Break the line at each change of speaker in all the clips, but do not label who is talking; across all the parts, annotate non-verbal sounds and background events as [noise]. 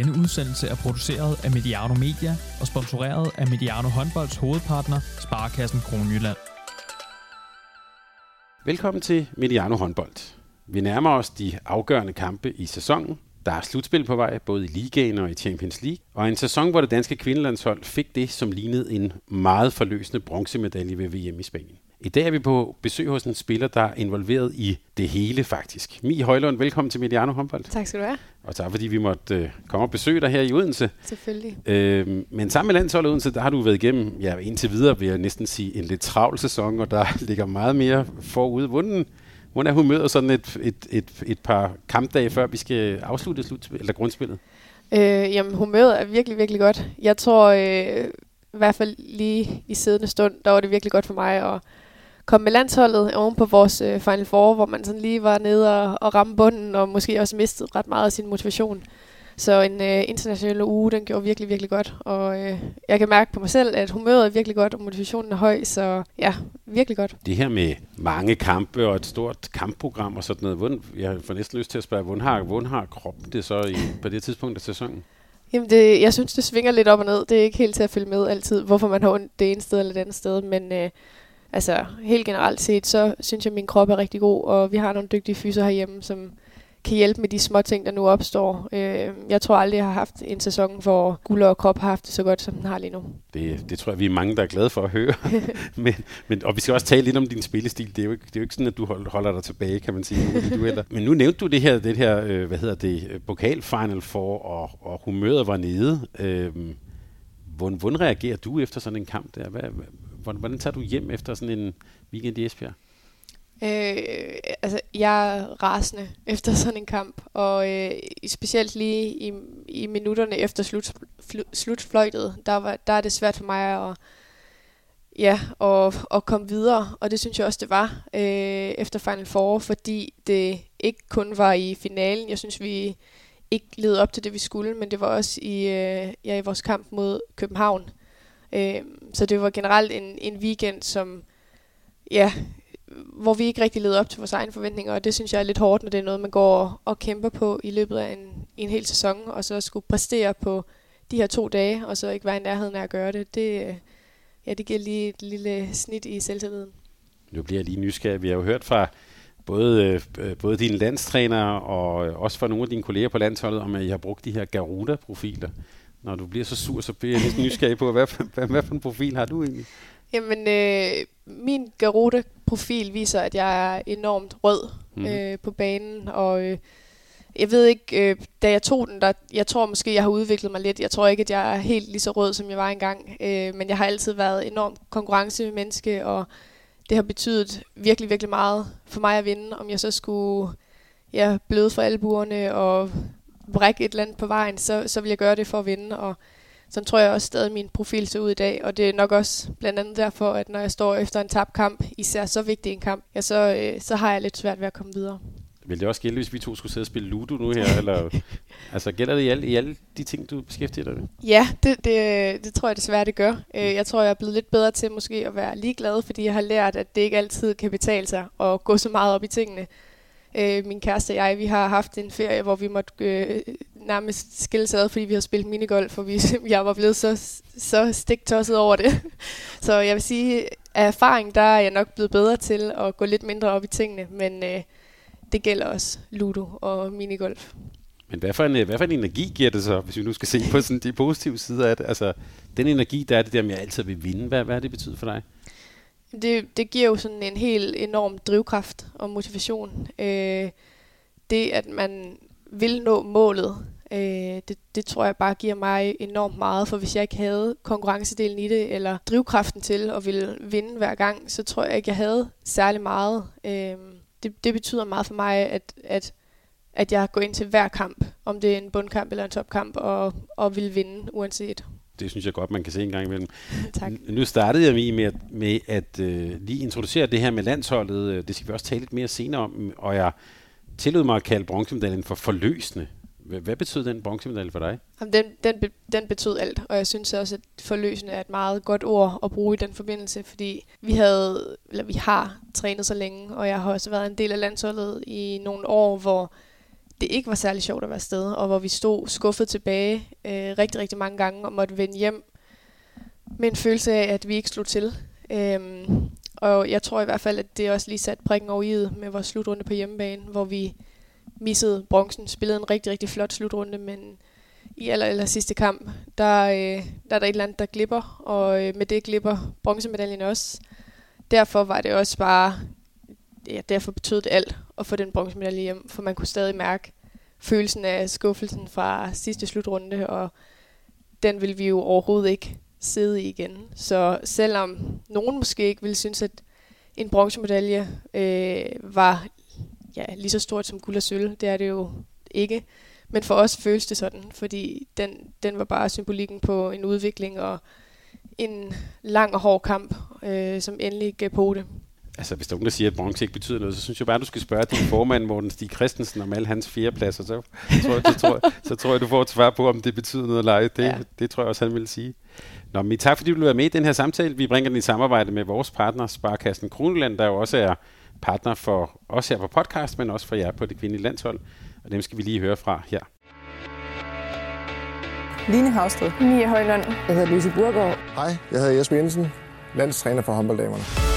Denne udsendelse er produceret af Mediano Media og sponsoreret af Mediano Håndbolds hovedpartner, Sparkassen Kronjylland.
Velkommen til Mediano Håndbold. Vi nærmer os de afgørende kampe i sæsonen. Der er slutspil på vej, både i ligaen og i Champions League. Og en sæson, hvor det danske kvindelandshold fik det, som lignede en meget forløsende bronzemedalje ved VM i Spanien. I dag er vi på besøg hos en spiller, der er involveret i det hele faktisk. Mi Højlund, velkommen til Mediano Håndbold.
Tak skal du have.
Og tak fordi vi måtte øh, komme og besøge dig her i Odense.
Selvfølgelig.
Øh, men sammen med landsholdet Odense, der har du været igennem, ja indtil videre vil jeg næsten sige, en lidt travl sæson, og der [laughs] ligger meget mere forude. Hvordan, hvordan er humøret sådan et, et, et, et par kampdage, før vi skal afslutte slut, eller grundspillet?
Øh, jamen, humøret er virkelig, virkelig godt. Jeg tror, øh, i hvert fald lige i siddende stund, der var det virkelig godt for mig at komme med landsholdet oven på vores øh, Final Four, hvor man sådan lige var nede og, og ramme bunden, og måske også mistede ret meget af sin motivation. Så en øh, international uge, den gjorde virkelig, virkelig godt. Og øh, jeg kan mærke på mig selv, at humøret er virkelig godt, og motivationen er høj, så ja, virkelig godt.
Det her med mange kampe og et stort kampprogram og sådan noget, hvordan, jeg får næsten lyst til at spørge, hvordan har, hvordan har kroppen det så i, på det tidspunkt af sæsonen?
Jamen, det, jeg synes, det svinger lidt op og ned. Det er ikke helt til at følge med altid, hvorfor man har ondt det ene sted eller det andet sted, men... Øh, altså helt generelt set, så synes jeg, at min krop er rigtig god, og vi har nogle dygtige fyser herhjemme, som kan hjælpe med de små ting, der nu opstår. Øh, jeg tror aldrig, jeg har haft en sæson, hvor guld og krop har haft det så godt, som den har lige nu.
Det, det tror jeg, vi er mange, der er glade for at høre. [laughs] men, men, og vi skal også tale lidt om din spillestil. Det er jo ikke, det er jo ikke sådan, at du holder dig tilbage, kan man sige. Du. Men nu nævnte du det her, det her øh, hvad hedder det, pokalfinal for, og, og humøret var nede. Øh, hvordan, hvordan reagerer du efter sådan en kamp der? Hvad, hvordan, hvordan tager du hjem efter sådan en weekend i Esbjerg?
Øh, altså, jeg er rasende [laughs] efter sådan en kamp, og øh, specielt lige i, i minutterne efter slut, fl, slutfløjtet, der, var, der er det svært for mig at, ja, at, at komme videre, og det synes jeg også, det var øh, efter Final Four, fordi det ikke kun var i finalen. Jeg synes, vi ikke levede op til det, vi skulle, men det var også i, øh, ja, i vores kamp mod København. Øh, så det var generelt en, en weekend, som ja, hvor vi ikke rigtig levede op til vores egne forventninger, og det synes jeg er lidt hårdt, når det er noget, man går og, og kæmper på i løbet af en, en hel sæson, og så skulle præstere på de her to dage, og så ikke være i nærheden af at gøre det. Det, øh, ja, det giver lige et lille snit i selvtilliden.
Nu bliver jeg lige nysgerrig. Vi har jo hørt fra både, øh, både dine landstræner og også fra nogle af dine kolleger på landsholdet, om at I har brugt de her Garuda-profiler. Når du bliver så sur, så bliver jeg lidt nysgerrig på, hvad, hvad, hvad for en profil har du egentlig?
Jamen, øh, min Garuda-profil viser, at jeg er enormt rød mm. øh, på banen, og øh, jeg ved ikke, øh, da jeg tog den, der, jeg tror måske, jeg har udviklet mig lidt. Jeg tror ikke, at jeg er helt lige så rød, som jeg var engang, øh, men jeg har altid været enormt konkurrencemenneske, og det har betydet virkelig, virkelig meget for mig at vinde, om jeg så skulle ja, bløde for albuerne og brække et eller andet på vejen, så, så vil jeg gøre det for at vinde, og sådan tror jeg også stadig, min profil ser ud i dag, og det er nok også blandt andet derfor, at når jeg står efter en tabt kamp, især så vigtig en kamp, ja, så, øh, så har jeg lidt svært ved at komme videre.
Vil det også gælde, hvis vi to skulle sidde og spille Ludo nu her? eller, [laughs] altså gælder det i alle, i alle de ting, du beskæftiger dig med?
Ja, det, det, det tror jeg desværre, det gør. Øh, jeg tror, jeg er blevet lidt bedre til måske at være ligeglad, fordi jeg har lært, at det ikke altid kan betale sig at gå så meget op i tingene. Øh, min kæreste og jeg, vi har haft en ferie, hvor vi måtte øh, nærmest skilles ad, fordi vi har spillet minigolf, og vi, [laughs] jeg var blevet så, så stiktosset over det. [laughs] så jeg vil sige, af erfaring, der er jeg nok blevet bedre til at gå lidt mindre op i tingene, men øh, det gælder også ludo og minigolf.
Men hvad for, en, øh, hvad for en energi giver det så, hvis vi nu skal se på sådan de positive sider af det? Altså, den energi, der er det der med, at jeg altid vil vinde, hvad, hvad har det betydet for dig?
Det, det giver jo sådan en helt enorm drivkraft og motivation. Øh, det, at man vil nå målet, øh, det, det tror jeg bare giver mig enormt meget, for hvis jeg ikke havde konkurrencedelen i det, eller drivkraften til at ville vinde hver gang, så tror jeg ikke, jeg havde særlig meget. Øh, det, det betyder meget for mig, at, at, at jeg går ind til hver kamp, om det er en bundkamp eller en topkamp, og, og vil vinde uanset
det synes jeg godt, man kan se en gang imellem. [laughs]
tak.
Nu startede jeg med, med at øh, lige introducere det her med landsholdet. Det skal vi også tale lidt mere senere om, og jeg tillod mig at kalde bronzemedaljen for forløsende. Hvad betyder den bronzemedalje for dig?
Jamen, den, den, den betød alt, og jeg synes også, at forløsende er et meget godt ord at bruge i den forbindelse, fordi vi havde, eller vi har trænet så længe, og jeg har også været en del af landsholdet i nogle år, hvor det ikke var særlig sjovt at være afsted, og hvor vi stod skuffet tilbage øh, rigtig, rigtig mange gange og måtte vende hjem med en følelse af, at vi ikke slog til. Øhm, og jeg tror i hvert fald, at det også lige satte prikken over i med vores slutrunde på hjemmebane, hvor vi missede bronzen, spillede en rigtig, rigtig flot slutrunde, men i aller, aller sidste kamp, der, øh, der er der et eller andet, der glipper, og øh, med det glipper bronzemedaljen også. Derfor var det også bare, ja, derfor betød det alt at få den bronzemedalje hjem, for man kunne stadig mærke følelsen af skuffelsen fra sidste slutrunde, og den vil vi jo overhovedet ikke sidde i igen. Så selvom nogen måske ikke ville synes, at en bronzemedalje øh, var ja, lige så stort som guld og sølv, det er det jo ikke. Men for os føles det sådan, fordi den, den var bare symbolikken på en udvikling og en lang og hård kamp, øh, som endelig gav på det.
Altså, hvis der er nogen, der siger, at bronze ikke betyder noget, så synes jeg bare, at du skal spørge din formand, Morten Stig Christensen, om alle hans fjerdepladser. Så, så, tror jeg, så, tror jeg, så tror jeg, du får et svar på, om det betyder noget eller ej. Det, ja. det tror jeg også, han vil sige. Nå, men tak fordi du vil være med i den her samtale. Vi bringer den i samarbejde med vores partner, Sparkassen Kroneland, der jo også er partner for os her på podcast, men også for jer på det kvindelige landshold. Og dem skal vi lige høre fra her.
Line Havsted.
Mia Højlund.
Jeg hedder Louise Burgaard.
Hej, jeg hedder Jesper Jensen, landstræner for håndbolddamerne.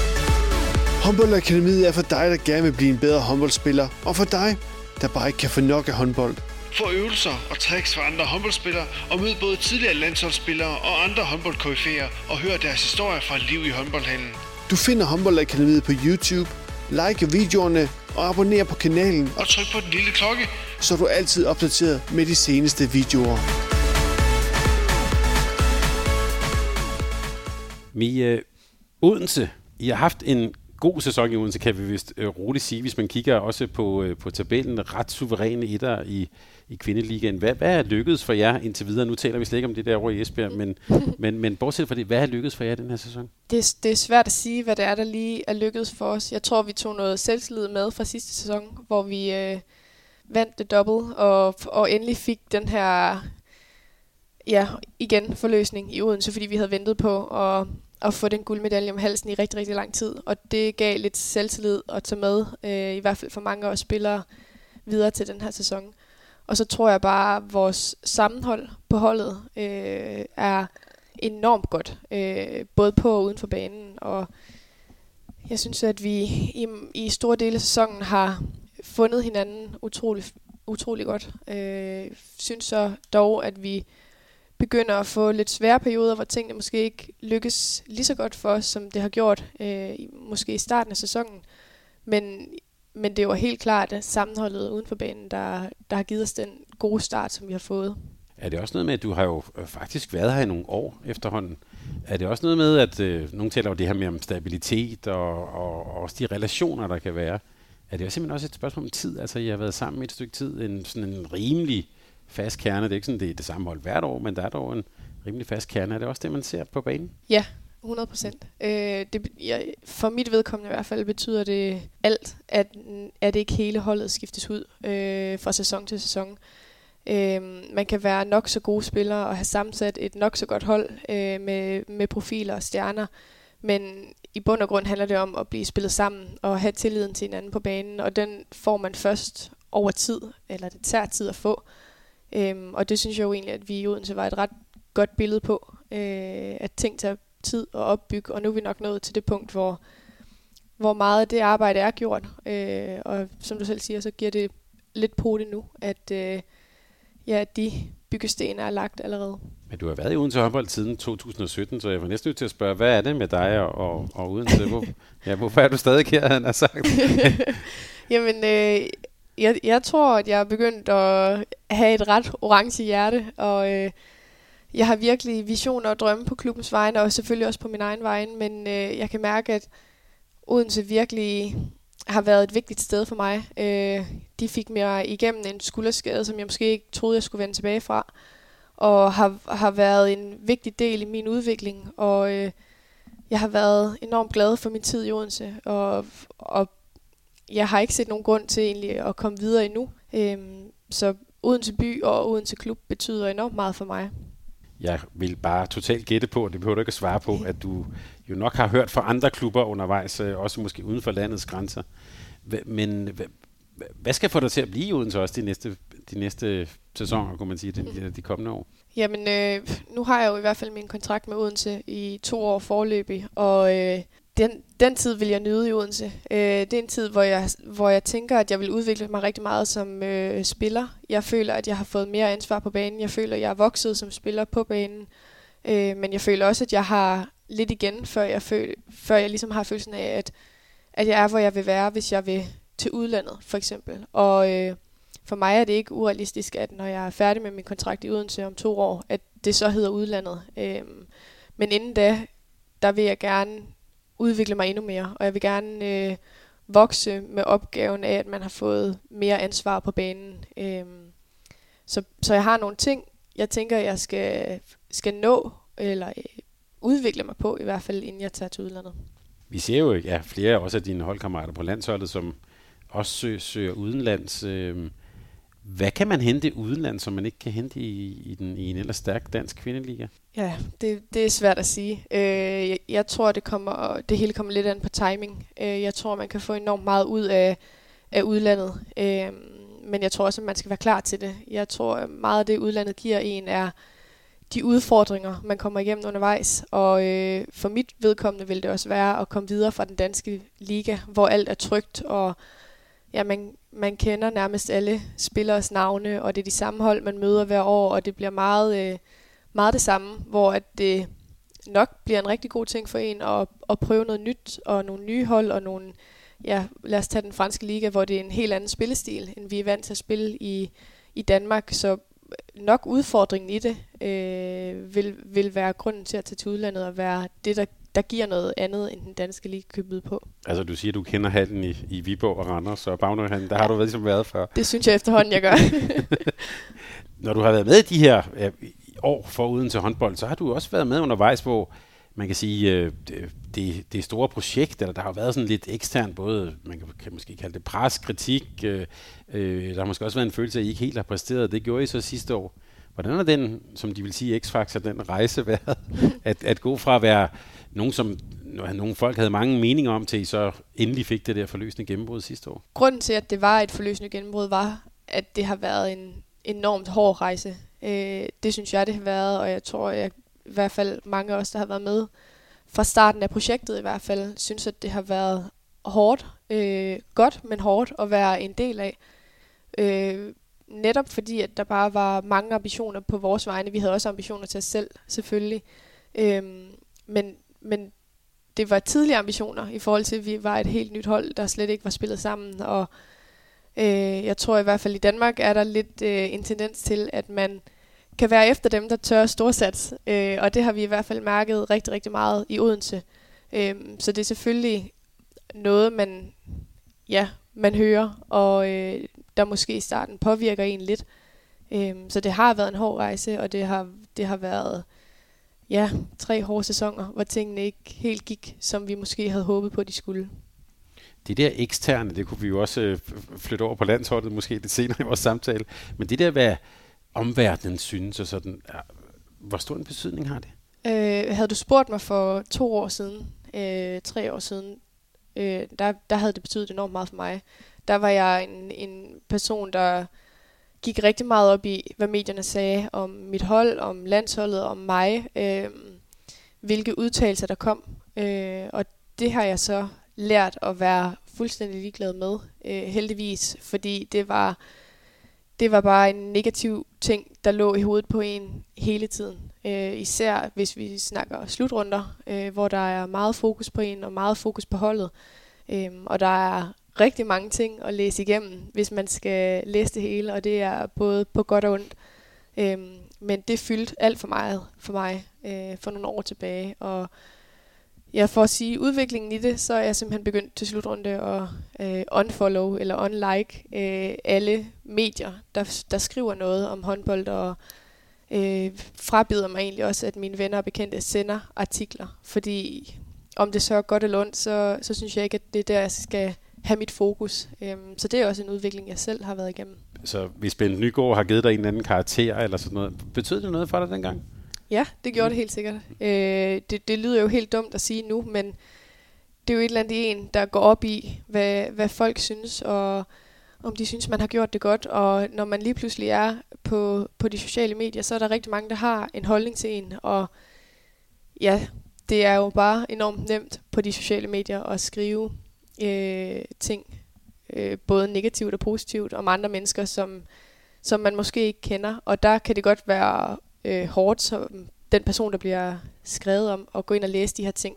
Håndboldakademiet er for dig, der gerne vil blive en bedre håndboldspiller, og for dig, der bare ikke kan få nok af håndbold.
Få øvelser og tricks fra andre håndboldspillere, og mød både tidligere landsholdsspillere og andre håndboldkoryfæer, og hør deres historier fra liv i håndboldhallen.
Du finder Håndboldakademiet på YouTube, like videoerne og abonner på kanalen,
Og tryk på den lille klokke,
så er du altid opdateret med de seneste videoer.
Mia Odense, I har haft en god sæson i Odense, kan vi vist øh, roligt sige, hvis man kigger også på, øh, på tabellen. Ret suveræne etter i, i kvindeligaen. Hvad, hvad er lykkedes for jer indtil videre? Nu taler vi slet ikke om det der over i Esbjerg, men, [laughs] men, men bortset fra det, hvad er lykkedes for jer den her sæson?
Det, er- det er svært at sige, hvad det er, der lige er lykkedes for os. Jeg tror, vi tog noget selvtillid med fra sidste sæson, hvor vi øh, vandt det double, og, og endelig fik den her, ja, igen, forløsning i Odense, fordi vi havde ventet på at, at få den guldmedalje om halsen i rigtig, rigtig lang tid. Og det gav lidt selvtillid at tage med, øh, i hvert fald for mange af os spillere, videre til den her sæson. Og så tror jeg bare, at vores sammenhold på holdet øh, er enormt godt, øh, både på og uden for banen. Og jeg synes, at vi i, i store dele af sæsonen har fundet hinanden utrolig, utrolig godt. Øh, synes så dog, at vi begynder at få lidt svære perioder, hvor tingene måske ikke lykkes lige så godt for os, som det har gjort øh, i- måske i starten af sæsonen. Men, men det var helt klart at sammenholdet uden for banen, der, der har givet os den gode start, som vi har fået.
Er det også noget med, at du har jo øh, faktisk været her i nogle år efterhånden? Er det også noget med, at øh, nogen taler jo det her med om stabilitet og, og, og også de relationer, der kan være? Er det også simpelthen også et spørgsmål om tid? Altså, jeg har været sammen i et stykke tid, en, sådan en rimelig fast kerne. Det er ikke sådan, det er det samme hold hvert år, men der er dog en rimelig fast kerne. Er det også det, man ser på banen?
Ja, 100 procent. Øh, det, ja, for mit vedkommende i hvert fald betyder det alt, at, at ikke hele holdet skiftes ud øh, fra sæson til sæson. Øh, man kan være nok så gode spillere og have sammensat et nok så godt hold øh, med, med profiler og stjerner, men i bund og grund handler det om at blive spillet sammen og have tilliden til hinanden på banen, og den får man først over tid, eller det tager tid at få. Øhm, og det synes jeg jo egentlig, at vi i Odense var et ret godt billede på, øh, at ting tager tid at opbygge, og nu er vi nok nået til det punkt, hvor, hvor meget af det arbejde er gjort. Øh, og som du selv siger, så giver det lidt på det nu, at øh, ja, de byggesten er lagt allerede.
Men du har været i Odense håndbold siden 2017, så jeg var næsten nødt til at spørge, hvad er det med dig og, og, og Odense? Hvor, ja, hvorfor er du stadig her, han har sagt? [laughs]
Jamen, øh, jeg, jeg tror, at jeg er begyndt at have et ret orange hjerte, og øh, jeg har virkelig visioner og drømme på klubbens vegne, og selvfølgelig også på min egen vegne, men øh, jeg kan mærke, at Odense virkelig har været et vigtigt sted for mig. Øh, de fik mig igennem en skulderskade, som jeg måske ikke troede, jeg skulle vende tilbage fra, og har, har været en vigtig del i min udvikling, og øh, jeg har været enormt glad for min tid i Odense, og, og jeg har ikke set nogen grund til egentlig at komme videre endnu. Øh, så Odense by og Odense klub betyder enormt meget for mig.
Jeg vil bare totalt gætte på, og det behøver du ikke at svare på, at du jo nok har hørt fra andre klubber undervejs, øh, også måske uden for landets grænser. Men hva- hvad skal få dig til at blive i Odense også de næste, de næste sæsoner, kunne man sige, de, de kommende år?
Jamen, øh, nu har jeg jo i hvert fald min kontrakt med Odense i to år forløbig, og øh, den, den tid vil jeg nyde i Odense. Øh, det er en tid, hvor jeg, hvor jeg tænker, at jeg vil udvikle mig rigtig meget som øh, spiller. Jeg føler, at jeg har fået mere ansvar på banen. Jeg føler, at jeg er vokset som spiller på banen. Øh, men jeg føler også, at jeg har lidt igen, før jeg, føl, før jeg ligesom har følelsen af, at, at jeg er, hvor jeg vil være, hvis jeg vil til udlandet, for eksempel. Og øh, for mig er det ikke urealistisk, at når jeg er færdig med min kontrakt i Odense om to år, at det så hedder udlandet. Øh, men inden da, der vil jeg gerne udvikle mig endnu mere, og jeg vil gerne øh, vokse med opgaven af, at man har fået mere ansvar på banen. Øh, så, så jeg har nogle ting, jeg tænker, jeg skal, skal nå, eller øh, udvikle mig på, i hvert fald inden jeg tager til udlandet.
Vi ser jo ja, flere også af dine holdkammerater på landsholdet, som også søger, søger udenlands. Øh, hvad kan man hente udenlands, som man ikke kan hente i, i, den, i en ellers stærk dansk kvindeliga?
Ja, det, det er svært at sige. Øh, jeg, jeg tror, det kommer, det hele kommer lidt an på timing. Øh, jeg tror, man kan få enormt meget ud af, af udlandet. Øh, men jeg tror også, at man skal være klar til det. Jeg tror, meget af det udlandet giver en er de udfordringer, man kommer igennem undervejs. Og øh, for mit vedkommende vil det også være at komme videre fra den danske liga, hvor alt er trygt, og ja, man, man kender nærmest alle spillers navne, og det er de samme hold, man møder hver år, og det bliver meget, øh, meget det samme, hvor at det nok bliver en rigtig god ting for en at, at prøve noget nyt, og nogle nye hold, og nogle, ja, lad os tage den franske liga, hvor det er en helt anden spillestil, end vi er vant til at spille i, i Danmark, så nok udfordringen i det øh, vil, vil være grunden til at tage til udlandet og være det, der, der giver noget andet, end den danske liga kan byde på.
Altså du siger, du kender hallen i, i Viborg og Randers og Bagnøghallen. Der har du ligesom været før.
Det synes jeg efterhånden, jeg gør. [laughs]
Når du har været med i de her år for uden til håndbold, så har du også været med undervejs, hvor man kan sige, øh, det, det store projekt, eller der har været sådan lidt ekstern, både, man kan, kan måske kalde det pres, kritik, øh, øh, der har måske også været en følelse af, at I ikke helt har præsteret. Det gjorde I så sidste år. Hvordan er den, som de vil sige, X-Factor, den rejse været, [laughs] at, at gå fra at være nogen, som nogle folk havde mange meninger om, til I så endelig fik det der forløsende gennembrud sidste år?
Grunden til, at det var et forløsende gennembrud, var, at det har været en enormt hård rejse. Øh, det synes jeg, det har været, og jeg tror, jeg, i hvert fald mange af os, der har været med fra starten af projektet i hvert fald, synes, at det har været hårdt. Øh, godt, men hårdt at være en del af. Øh, netop fordi, at der bare var mange ambitioner på vores vegne. Vi havde også ambitioner til os selv, selvfølgelig. Øh, men, men det var tidlige ambitioner i forhold til, at vi var et helt nyt hold, der slet ikke var spillet sammen. Og øh, jeg tror i hvert fald i Danmark er der lidt øh, en tendens til, at man kan være efter dem, der tør storsats. Øh, og det har vi i hvert fald mærket rigtig, rigtig meget i Odense. Øh, så det er selvfølgelig noget, man, ja, man hører, og øh, der måske i starten påvirker en lidt. Øh, så det har været en hård rejse, og det har, det har været ja, tre hårde sæsoner, hvor tingene ikke helt gik, som vi måske havde håbet på, de skulle.
Det der eksterne, det kunne vi jo også øh, flytte over på landsholdet måske lidt senere i vores samtale. Men det der, hvad omverdenen synes og sådan, hvor stor en betydning har det?
Øh, havde du spurgt mig for to år siden, øh, tre år siden, øh, der, der havde det betydet enormt meget for mig. Der var jeg en, en person, der gik rigtig meget op i, hvad medierne sagde om mit hold, om landsholdet, om mig, øh, hvilke udtalelser der kom. Øh, og det har jeg så lært at være fuldstændig ligeglad med, øh, heldigvis, fordi det var, det var bare en negativ ting, der lå i hovedet på en hele tiden. Øh, især hvis vi snakker slutrunder, øh, hvor der er meget fokus på en og meget fokus på holdet. Øh, og der er rigtig mange ting at læse igennem, hvis man skal læse det hele, og det er både på godt og ondt. Øhm, men det fyldte alt for meget for mig øh, for nogle år tilbage, og ja, for at sige udviklingen i det, så er jeg simpelthen begyndt til slutrunde at øh, unfollow eller unlike øh, alle medier, der, der skriver noget om håndbold, og øh, frabider mig egentlig også, at mine venner og bekendte sender artikler, fordi om det så er godt eller ondt, så, så synes jeg ikke, at det er der, jeg skal have mit fokus. Øhm, så det er også en udvikling, jeg selv har været igennem.
Så hvis Bent Nygaard har givet dig en eller anden karakter eller sådan noget, betød det noget for dig dengang?
Ja, det gjorde det helt sikkert. Øh, det, det lyder jo helt dumt at sige nu, men det er jo et eller andet en, der går op i, hvad, hvad folk synes, og, om de synes, man har gjort det godt. Og når man lige pludselig er på, på de sociale medier, så er der rigtig mange, der har en holdning til en. Og ja, det er jo bare enormt nemt på de sociale medier at skrive øh, ting, øh, både negativt og positivt, om andre mennesker, som, som man måske ikke kender. Og der kan det godt være øh, hårdt som den person, der bliver skrevet om, at gå ind og læse de her ting.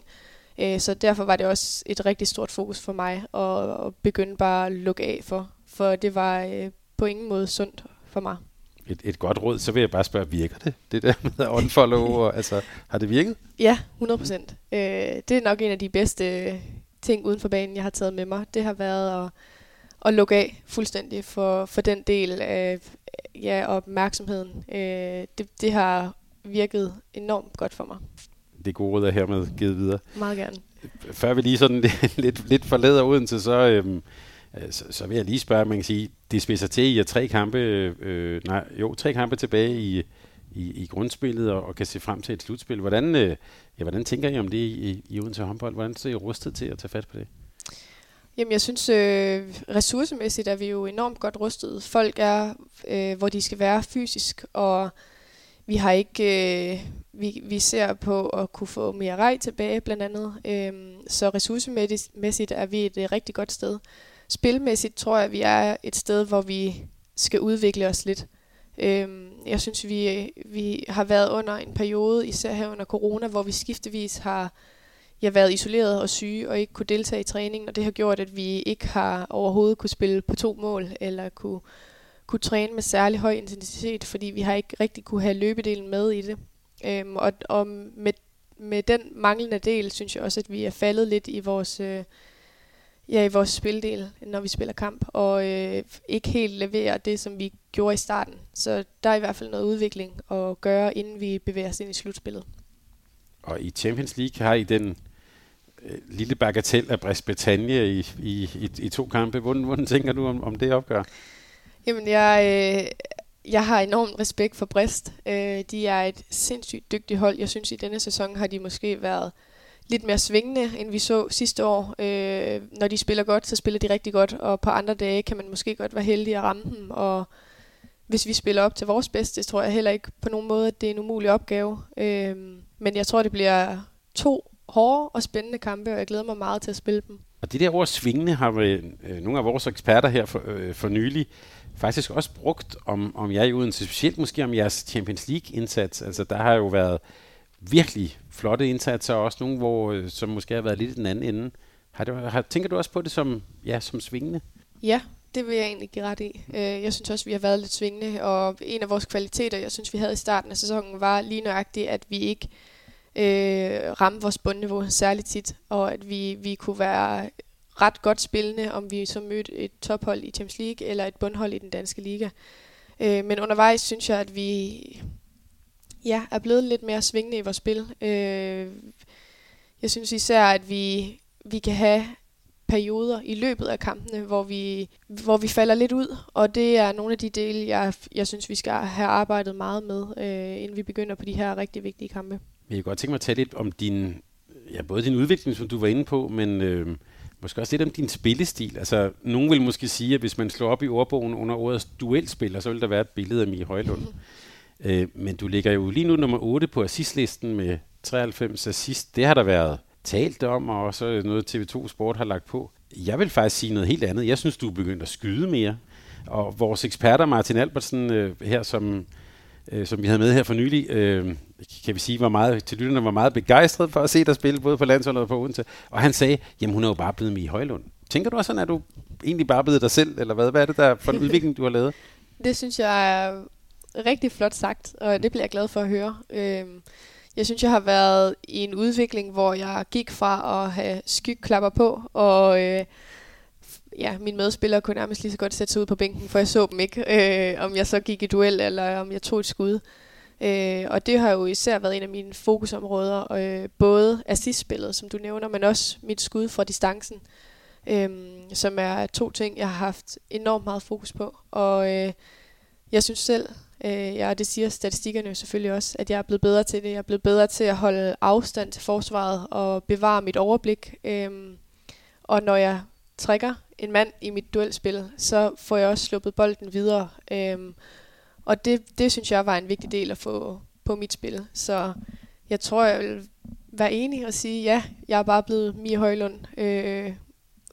Øh, så derfor var det også et rigtig stort fokus for mig at, at begynde bare at lukke af for. For det var øh, på ingen måde sundt for mig.
Et, et godt råd, så vil jeg bare spørge, virker det? Det der med at unfollow, [laughs] og, altså, har det virket?
Ja, 100 procent. Øh, det er nok en af de bedste ting uden for banen, jeg har taget med mig. Det har været at, at lukke af fuldstændig for, for den del af ja, opmærksomheden. Øh, det, det har virket enormt godt for mig.
Det gode råd er hermed givet videre.
Meget gerne.
Før vi lige sådan [laughs] lidt, lidt forlader Odense, så, øhm, så, så vil jeg lige spørge, man kan sige, det spidser til, I tre kampe, øh, nej, jo, tre kampe tilbage i, i, i grundspillet og, og kan se frem til et slutspil. Hvordan, øh, ja, hvordan tænker I om det i, i Odense håndbold? Hvordan er I rustet til at tage fat på det?
Jamen, jeg synes, øh, ressourcemæssigt er vi jo enormt godt rustet. Folk er, øh, hvor de skal være fysisk, og vi har ikke, øh, vi, vi ser på at kunne få mere rej tilbage, blandt andet. Øh, så ressourcemæssigt er vi et øh, rigtig godt sted. Spilmæssigt tror jeg, vi er et sted, hvor vi skal udvikle os lidt. Øh, jeg synes, vi, øh, vi har været under en periode, især her under corona, hvor vi skiftevis har jeg været isoleret og syge og ikke kunne deltage i træningen, og det har gjort, at vi ikke har overhovedet kunne spille på to mål, eller kunne, kunne træne med særlig høj intensitet, fordi vi har ikke rigtig kunne have løbedelen med i det. Øhm, og og med, med den manglende del, synes jeg også, at vi er faldet lidt i vores, øh, ja, i vores spildel, når vi spiller kamp, og øh, ikke helt leverer det, som vi gjorde i starten. Så der er i hvert fald noget udvikling at gøre, inden vi bevæger os ind i slutspillet.
Og i Champions League har I den øh, lille bagatel af Brest Bretagne i, i, i, i to kampe. Hvordan, hvordan tænker du om, om det opgør?
Jamen, jeg, øh, jeg har enorm respekt for Brest. Øh, de er et sindssygt dygtigt hold. Jeg synes, i denne sæson har de måske været lidt mere svingende, end vi så sidste år. Øh, når de spiller godt, så spiller de rigtig godt, og på andre dage kan man måske godt være heldig at ramme dem. Og hvis vi spiller op til vores bedste, tror jeg heller ikke på nogen måde, at det er en umulig opgave. Øh, men jeg tror, det bliver to hårde og spændende kampe, og jeg glæder mig meget til at spille dem.
Og det der ord svingende har vi, øh, nogle af vores eksperter her for, øh, for nylig faktisk også brugt om, om jer i Odense, specielt måske om jeres Champions League-indsats. Altså der har jo været virkelig flotte indsatser, og også nogle, hvor, øh, som måske har været lidt i den anden ende. Har du, har, tænker du også på det som, ja, som svingende?
Ja, det vil jeg egentlig give ret i. Øh, jeg synes også, vi har været lidt svingende, og en af vores kvaliteter, jeg synes, vi havde i starten af sæsonen, var lige nøjagtigt, at vi ikke øh, ramte vores bundniveau særligt tit, og at vi, vi kunne være ret godt spillende, om vi så mødte et tophold i Champions League eller et bundhold i den danske liga. Øh, men undervejs synes jeg, at vi ja, er blevet lidt mere svingende i vores spil. Øh, jeg synes især, at vi, vi kan have perioder i løbet af kampene, hvor vi, hvor vi falder lidt ud, og det er nogle af de dele, jeg, jeg synes, vi skal have arbejdet meget med, øh, inden vi begynder på de her rigtig vigtige kampe.
Jeg kan godt tænke mig at tale lidt om din, ja, både din udvikling, som du var inde på, men øh, måske også lidt om din spillestil. Altså, nogen vil måske sige, at hvis man slår op i ordbogen under ordet duelspiller, så vil der være et billede af Mie Højlund. [laughs] Øh, men du ligger jo lige nu nummer 8 på assistlisten med 93 assist. Det har der været talt om, og også noget TV2 Sport har lagt på. Jeg vil faktisk sige noget helt andet. Jeg synes, du er begyndt at skyde mere. Og vores eksperter, Martin Albertsen, øh, her som, øh, som vi havde med her for nylig, øh, kan vi sige, var meget, til lytterne var meget begejstret for at se dig spille, både på landsholdet og på Odense. Og han sagde, jamen hun er jo bare blevet med i Højlund. Tænker du også sådan, at du egentlig bare blevet dig selv, eller hvad? Hvad er det der for en udvikling, du har lavet? [laughs]
Det synes jeg er rigtig flot sagt, og det bliver jeg glad for at høre. Øh, jeg synes, jeg har været i en udvikling, hvor jeg gik fra at have skygklapper på, og øh, ja, mine medspillere kunne nærmest lige så godt sætte sig ud på bænken, for jeg så dem ikke, øh, om jeg så gik i duel, eller om jeg tog et skud. Øh, og det har jo især været en af mine fokusområder, øh, både assistspillet, som du nævner, men også mit skud fra distancen, øh, som er to ting, jeg har haft enormt meget fokus på. Og øh, jeg synes selv, Øh, ja, det siger statistikkerne jo selvfølgelig også, at jeg er blevet bedre til det. Jeg er blevet bedre til at holde afstand til forsvaret og bevare mit overblik. Øh, og når jeg trækker en mand i mit duelspil, så får jeg også sluppet bolden videre. Øh, og det, det synes jeg var en vigtig del at få på mit spil. Så jeg tror, jeg vil være enig og sige, ja, jeg er bare blevet Mia Højlund, øh,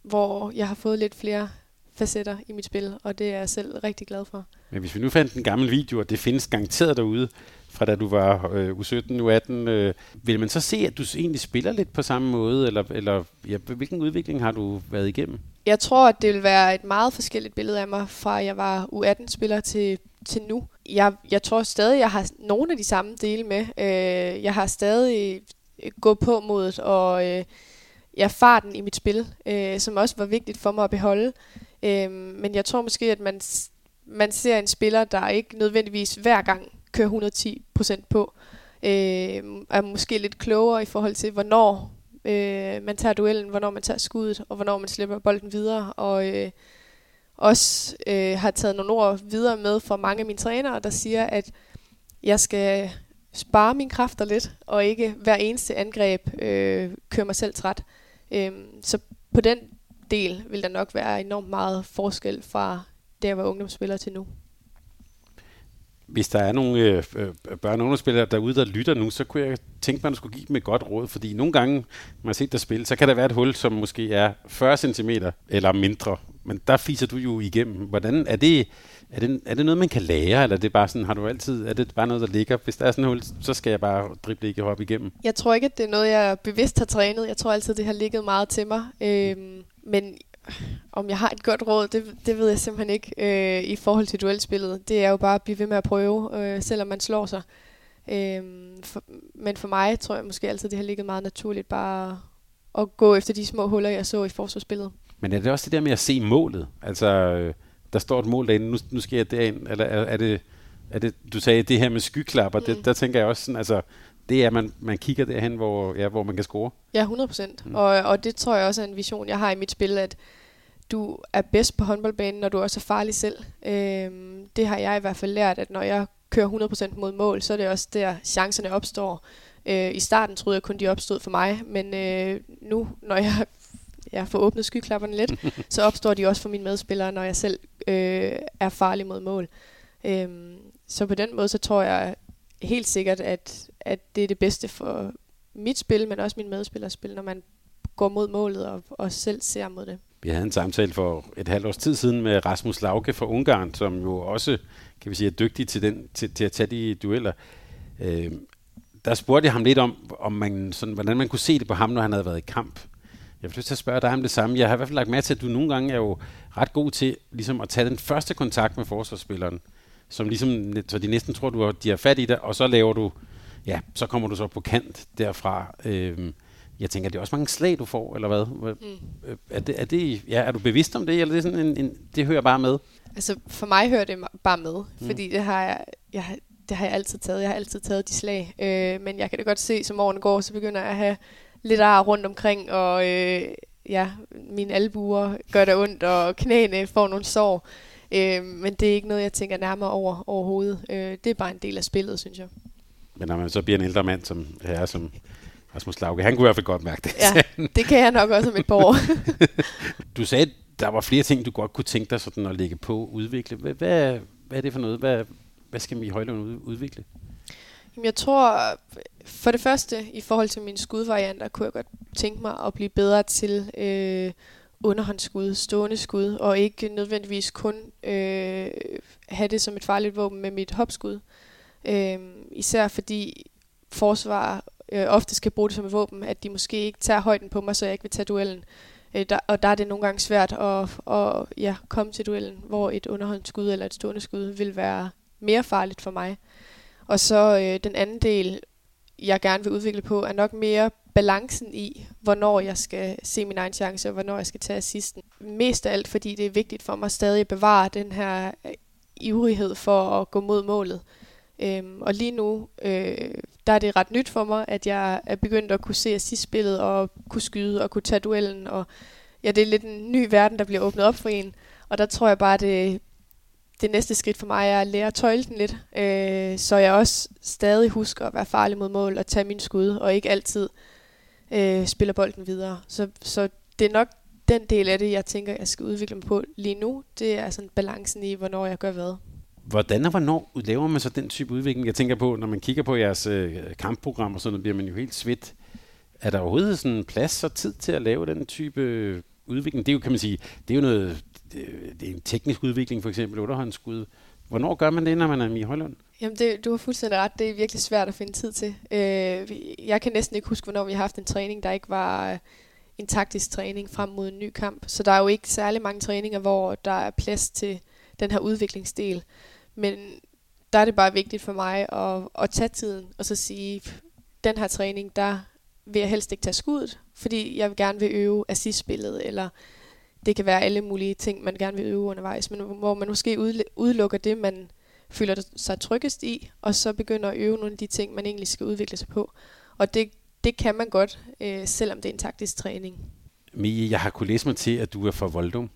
hvor jeg har fået lidt flere facetter i mit spil, og det er jeg selv rigtig glad for.
Men hvis vi nu fandt en gammel video, og det findes garanteret derude, fra da du var øh, U17, U18, øh, vil man så se, at du egentlig spiller lidt på samme måde, eller, eller ja, hvilken udvikling har du været igennem?
Jeg tror, at det vil være et meget forskelligt billede af mig, fra jeg var U18-spiller til, til nu. Jeg, jeg tror stadig, jeg har nogle af de samme dele med. Øh, jeg har stadig gået på modet, og øh, jeg farten i mit spil, øh, som også var vigtigt for mig at beholde. Øh, men jeg tror måske, at man, man ser en spiller, der ikke nødvendigvis hver gang kører 110% på. Øh, er måske lidt klogere i forhold til, hvornår øh, man tager duellen, hvornår man tager skuddet, og hvornår man slipper bolden videre. Og øh, også øh, har taget nogle ord videre med fra mange af mine trænere, der siger, at jeg skal spare mine kræfter lidt, og ikke hver eneste angreb øh, kører mig selv træt. Øh, så på den del vil der nok være enormt meget forskel fra der, jeg var ungdomsspiller til nu
hvis der er nogle øh, øh, børn- og ungdomsspillere derude, der lytter nu, så kunne jeg tænke mig, at du skulle give dem et godt råd. Fordi nogle gange, man har set dig spille, så kan der være et hul, som måske er 40 cm eller mindre. Men der fiser du jo igennem. Hvordan er det, er det, er det noget, man kan lære, eller er det bare sådan, har du altid, er det bare noget, der ligger? Hvis der er sådan et hul, så skal jeg bare drible ikke hoppe igennem.
Jeg tror ikke, at det er noget, jeg bevidst har trænet. Jeg tror altid, det har ligget meget til mig. Øhm, men om jeg har et godt råd, det, det ved jeg simpelthen ikke øh, i forhold til duelspillet. Det er jo bare at blive ved med at prøve, øh, selvom man slår sig. Øh, for, men for mig tror jeg måske altid, det har ligget meget naturligt bare at gå efter de små huller, jeg så i forsvarsspillet.
Men er det også det der med at se målet? Altså, øh, der står et mål derinde, nu, nu skal jeg derind. Eller er, er, det, er det, du sagde det her med skyklapper, mm. det, der tænker jeg også sådan, altså, det er, at man, man kigger derhen, hvor, ja, hvor man kan score.
Ja, 100 procent. Mm. Og, og det tror jeg også er en vision, jeg har i mit spil, at du er bedst på håndboldbanen, når du også er farlig selv. Øhm, det har jeg i hvert fald lært, at når jeg kører 100% mod mål, så er det også der, chancerne opstår. Øh, I starten troede jeg kun, de opstod for mig, men øh, nu, når jeg, jeg får åbnet skyklapperne lidt, så [laughs] opstår de også for mine medspillere, når jeg selv øh, er farlig mod mål. Øhm, så på den måde, så tror jeg helt sikkert, at, at det er det bedste for mit spil, men også min medspillers spil, når man går mod målet og, og selv ser mod det.
Vi havde en samtale for et halvt års tid siden med Rasmus Lauke fra Ungarn, som jo også kan vi sige, er dygtig til, den, til, til at tage de dueller. Øh, der spurgte jeg ham lidt om, om man, sådan, hvordan man kunne se det på ham, når han havde været i kamp. Jeg vil lyst til at spørge dig om det samme. Jeg har i hvert fald lagt mærke til, at du nogle gange er jo ret god til ligesom at tage den første kontakt med forsvarsspilleren, som ligesom, så de næsten tror, du har, de har fat i dig, og så laver du, ja, så kommer du så på kant derfra. Øh, jeg tænker, det er også mange slag, du får, eller hvad? Mm. Er, det, er, det, ja, er du bevidst om det, eller er det sådan en, en, det hører bare med?
Altså, for mig hører det bare med, mm. fordi det har jeg, jeg, det har jeg altid taget. Jeg har altid taget de slag. Øh, men jeg kan da godt se, som årene går, så begynder jeg at have lidt ar rundt omkring, og øh, ja, mine albuer gør der ondt, og knæene får nogle sår. Øh, men det er ikke noget, jeg tænker nærmere over overhovedet. Øh, det er bare en del af spillet, synes jeg.
Men når man så bliver en ældre mand, som her, som Rasmus Lauke, han kunne i hvert fald godt mærke det.
Ja, [laughs] det kan jeg nok også om et par år.
du sagde, der var flere ting, du godt kunne tænke dig sådan at lægge på, udvikle. Hvad, hvad, hvad er det for noget? Hvad, hvad skal vi i Højlund udvikle?
Jamen, jeg tror, for det første, i forhold til mine skudvarianter, kunne jeg godt tænke mig at blive bedre til øh, underhåndsskud, stående skud, og ikke nødvendigvis kun øh, have det som et farligt våben med mit hopskud. Øh, især fordi forsvar øh, ofte skal bruge det som et våben, at de måske ikke tager højden på mig, så jeg ikke vil tage duellen. Øh, der, og der er det nogle gange svært at, at ja, komme til duellen, hvor et underhåndsskud eller et stående skud vil være mere farligt for mig. Og så øh, den anden del, jeg gerne vil udvikle på, er nok mere balancen i, hvornår jeg skal se min egen chance, og hvornår jeg skal tage assisten. Mest af alt, fordi det er vigtigt for mig stadig at bevare den her øh, ivrighed for at gå mod målet. Øhm, og lige nu, øh, der er det ret nyt for mig, at jeg er begyndt at kunne se assistspillet og kunne skyde og kunne tage duellen. Og ja, det er lidt en ny verden, der bliver åbnet op for en. Og der tror jeg bare, det, det næste skridt for mig er at lære at tøjle den lidt. Øh, så jeg også stadig husker at være farlig mod mål og tage min skud, og ikke altid øh, spiller bolden videre. Så, så det er nok den del af det, jeg tænker, jeg skal udvikle mig på lige nu, det er sådan balancen i, hvornår jeg gør hvad.
Hvordan og hvornår laver man så den type udvikling? Jeg tænker på, når man kigger på jeres øh, kampprogram og sådan noget, bliver man jo helt svedt. Er der overhovedet sådan plads og tid til at lave den type øh, udvikling? Det er jo, kan man sige, det er jo noget, det, det er en teknisk udvikling, for eksempel underhåndsskud. Hvornår gør man det, når man er i Højlund?
Jamen, det, du har fuldstændig ret. Det er virkelig svært at finde tid til. Øh, jeg kan næsten ikke huske, hvornår vi har haft en træning, der ikke var øh, en taktisk træning frem mod en ny kamp. Så der er jo ikke særlig mange træninger, hvor der er plads til den her udviklingsdel. Men der er det bare vigtigt for mig at, at tage tiden og så sige, den her træning, der vil jeg helst ikke tage skuddet, fordi jeg vil gerne vil øve assistspillet, eller det kan være alle mulige ting, man gerne vil øve undervejs, men hvor man måske udelukker det, man føler sig tryggest i, og så begynder at øve nogle af de ting, man egentlig skal udvikle sig på. Og det, det kan man godt, øh, selvom det er en taktisk træning.
Mie, jeg har kunnet læse mig til, at du er fra Voldum.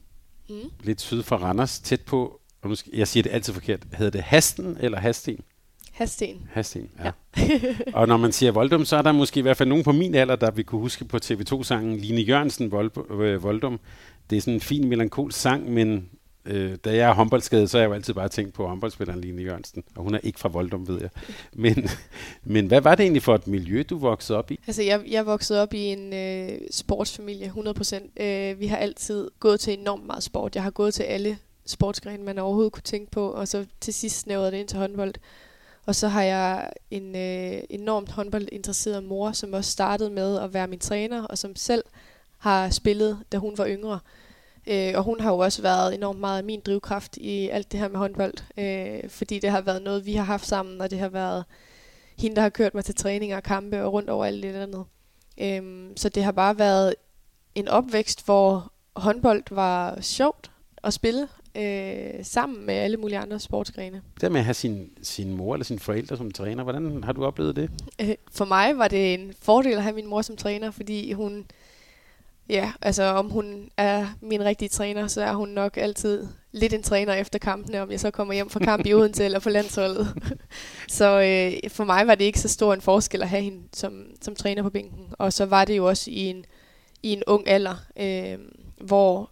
Mm. Lidt syd for Randers, tæt på, og nu skal, jeg siger det altid forkert, hedder det Hasten eller Hasten?
Hasten.
Hasten, ja. ja. [laughs] og når man siger Voldum, så er der måske i hvert fald nogen på min alder, der vil kunne huske på TV2-sangen Line Jørgensen øh, Voldum. Det er sådan en fin melankolsk sang, men øh, da jeg er håndboldskadet, så har jeg jo altid bare tænkt på håndboldspilleren Line Jørgensen. Og hun er ikke fra Voldum, ved jeg. [laughs] Men, men hvad var det egentlig for et miljø, du voksede op i?
Altså, jeg, jeg voksede op i en øh, sportsfamilie, 100%. Øh, vi har altid gået til enormt meget sport. Jeg har gået til alle sportsgrene, man overhovedet kunne tænke på, og så til sidst snævrede det ind til håndbold. Og så har jeg en øh, enormt håndboldinteresseret mor, som også startede med at være min træner, og som selv har spillet, da hun var yngre. Øh, og hun har jo også været enormt meget min drivkraft i alt det her med håndbold, øh, fordi det har været noget, vi har haft sammen, og det har været hende, der har kørt mig til træninger og kampe og rundt over alt det andet. Øh, så det har bare været en opvækst, hvor håndbold var sjovt at spille, øh, sammen med alle mulige andre sportsgrene.
Det med at have sin, sin mor eller sine forældre som træner, hvordan har du oplevet det?
Øh, for mig var det en fordel at have min mor som træner, fordi hun, ja, altså om hun er min rigtige træner, så er hun nok altid lidt en træner efter kampene, om jeg så kommer hjem fra kamp i [laughs] Odense eller på landsholdet. så øh, for mig var det ikke så stor en forskel at have hende som, som træner på bænken. Og så var det jo også i en, i en ung alder, øh, hvor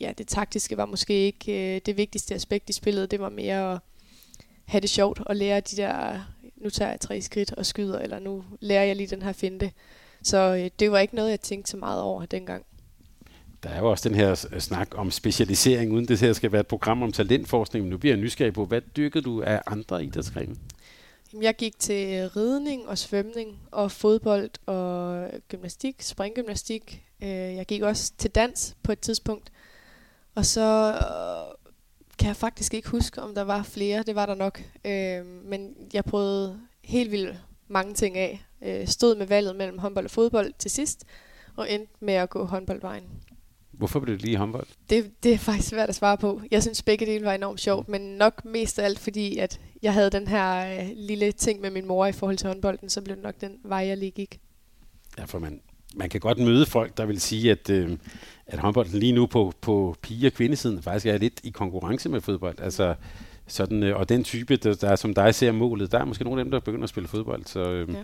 ja, det taktiske var måske ikke øh, det vigtigste aspekt i spillet. Det var mere at have det sjovt og lære de der, nu tager jeg tre skridt og skyder, eller nu lærer jeg lige den her finte. Så øh, det var ikke noget, jeg tænkte så meget over dengang.
Der er jo også den her snak om specialisering, uden det her skal være et program om talentforskning. Men nu bliver jeg nysgerrig på, hvad dykkede du af andre idrætsgrene?
Jeg gik til ridning og svømning og fodbold og gymnastik, springgymnastik. Øh, jeg gik også til dans på et tidspunkt. Og så øh, kan jeg faktisk ikke huske, om der var flere. Det var der nok. Øh, men jeg prøvede helt vildt mange ting af. Øh, stod med valget mellem håndbold og fodbold til sidst, og endte med at gå håndboldvejen.
Hvorfor blev det lige håndbold?
Det, det er faktisk svært at svare på. Jeg synes begge dele var enormt sjovt, men nok mest af alt fordi, at jeg havde den her øh, lille ting med min mor i forhold til håndbolden, så blev det nok den vej, jeg lige gik.
Ja, for man, man kan godt møde folk, der vil sige, at, øh, at håndbolden lige nu på, på pige- og kvindesiden faktisk er lidt i konkurrence med fodbold. Altså, sådan, øh, og den type, der, der som dig ser målet, der er måske nogle af dem, der begynder at spille fodbold. Så, øh, ja.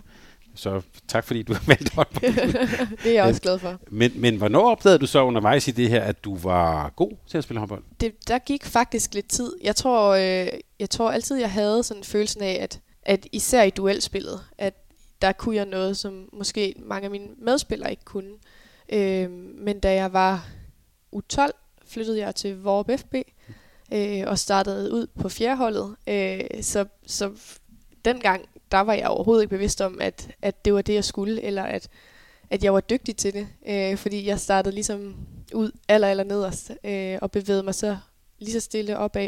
så tak fordi du har valgt håndbold. [laughs]
det er jeg også glad for.
Men, men hvornår opdagede du så undervejs i det her, at du var god til at spille håndbold?
Det, der gik faktisk lidt tid. Jeg tror, øh, jeg tror altid, jeg havde sådan en følelse af, at, at især i duelspillet, at der kunne jeg noget, som måske mange af mine medspillere ikke kunne. Øh, men da jeg var U12, flyttede jeg til Vorp FB øh, og startede ud på fjerholdet. Øh, så, så dengang, der var jeg overhovedet ikke bevidst om, at, at det var det, jeg skulle, eller at, at jeg var dygtig til det. Øh, fordi jeg startede ligesom ud aller, aller nederst øh, og bevægede mig så lige så stille opad.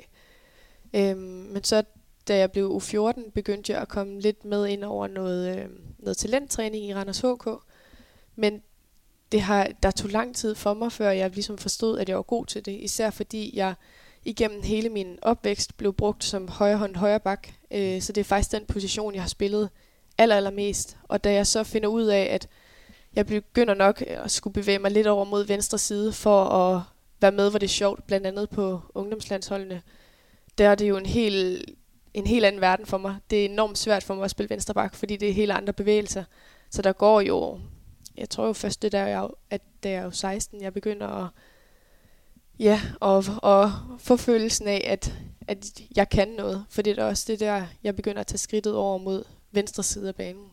Øh, men så da jeg blev U14, begyndte jeg at komme lidt med ind over noget, øh, noget talenttræning i Randers HK. Men det har, der tog lang tid for mig, før jeg ligesom forstod, at jeg var god til det. Især fordi jeg igennem hele min opvækst blev brugt som højrehånd højre bak. Øh, så det er faktisk den position, jeg har spillet aller, allermest. Og da jeg så finder ud af, at jeg begynder nok at skulle bevæge mig lidt over mod venstre side for at være med, hvor det er sjovt, blandt andet på ungdomslandsholdene, der er det jo en helt en helt anden verden for mig. Det er enormt svært for mig at spille venstre bak, fordi det er helt andre bevægelser. Så der går jo jeg tror jo først, det der, jeg, at da jeg er jo 16, jeg begynder at, ja, og, og få følelsen af, at, at jeg kan noget. For det er også det der, jeg begynder at tage skridtet over mod venstre side af banen.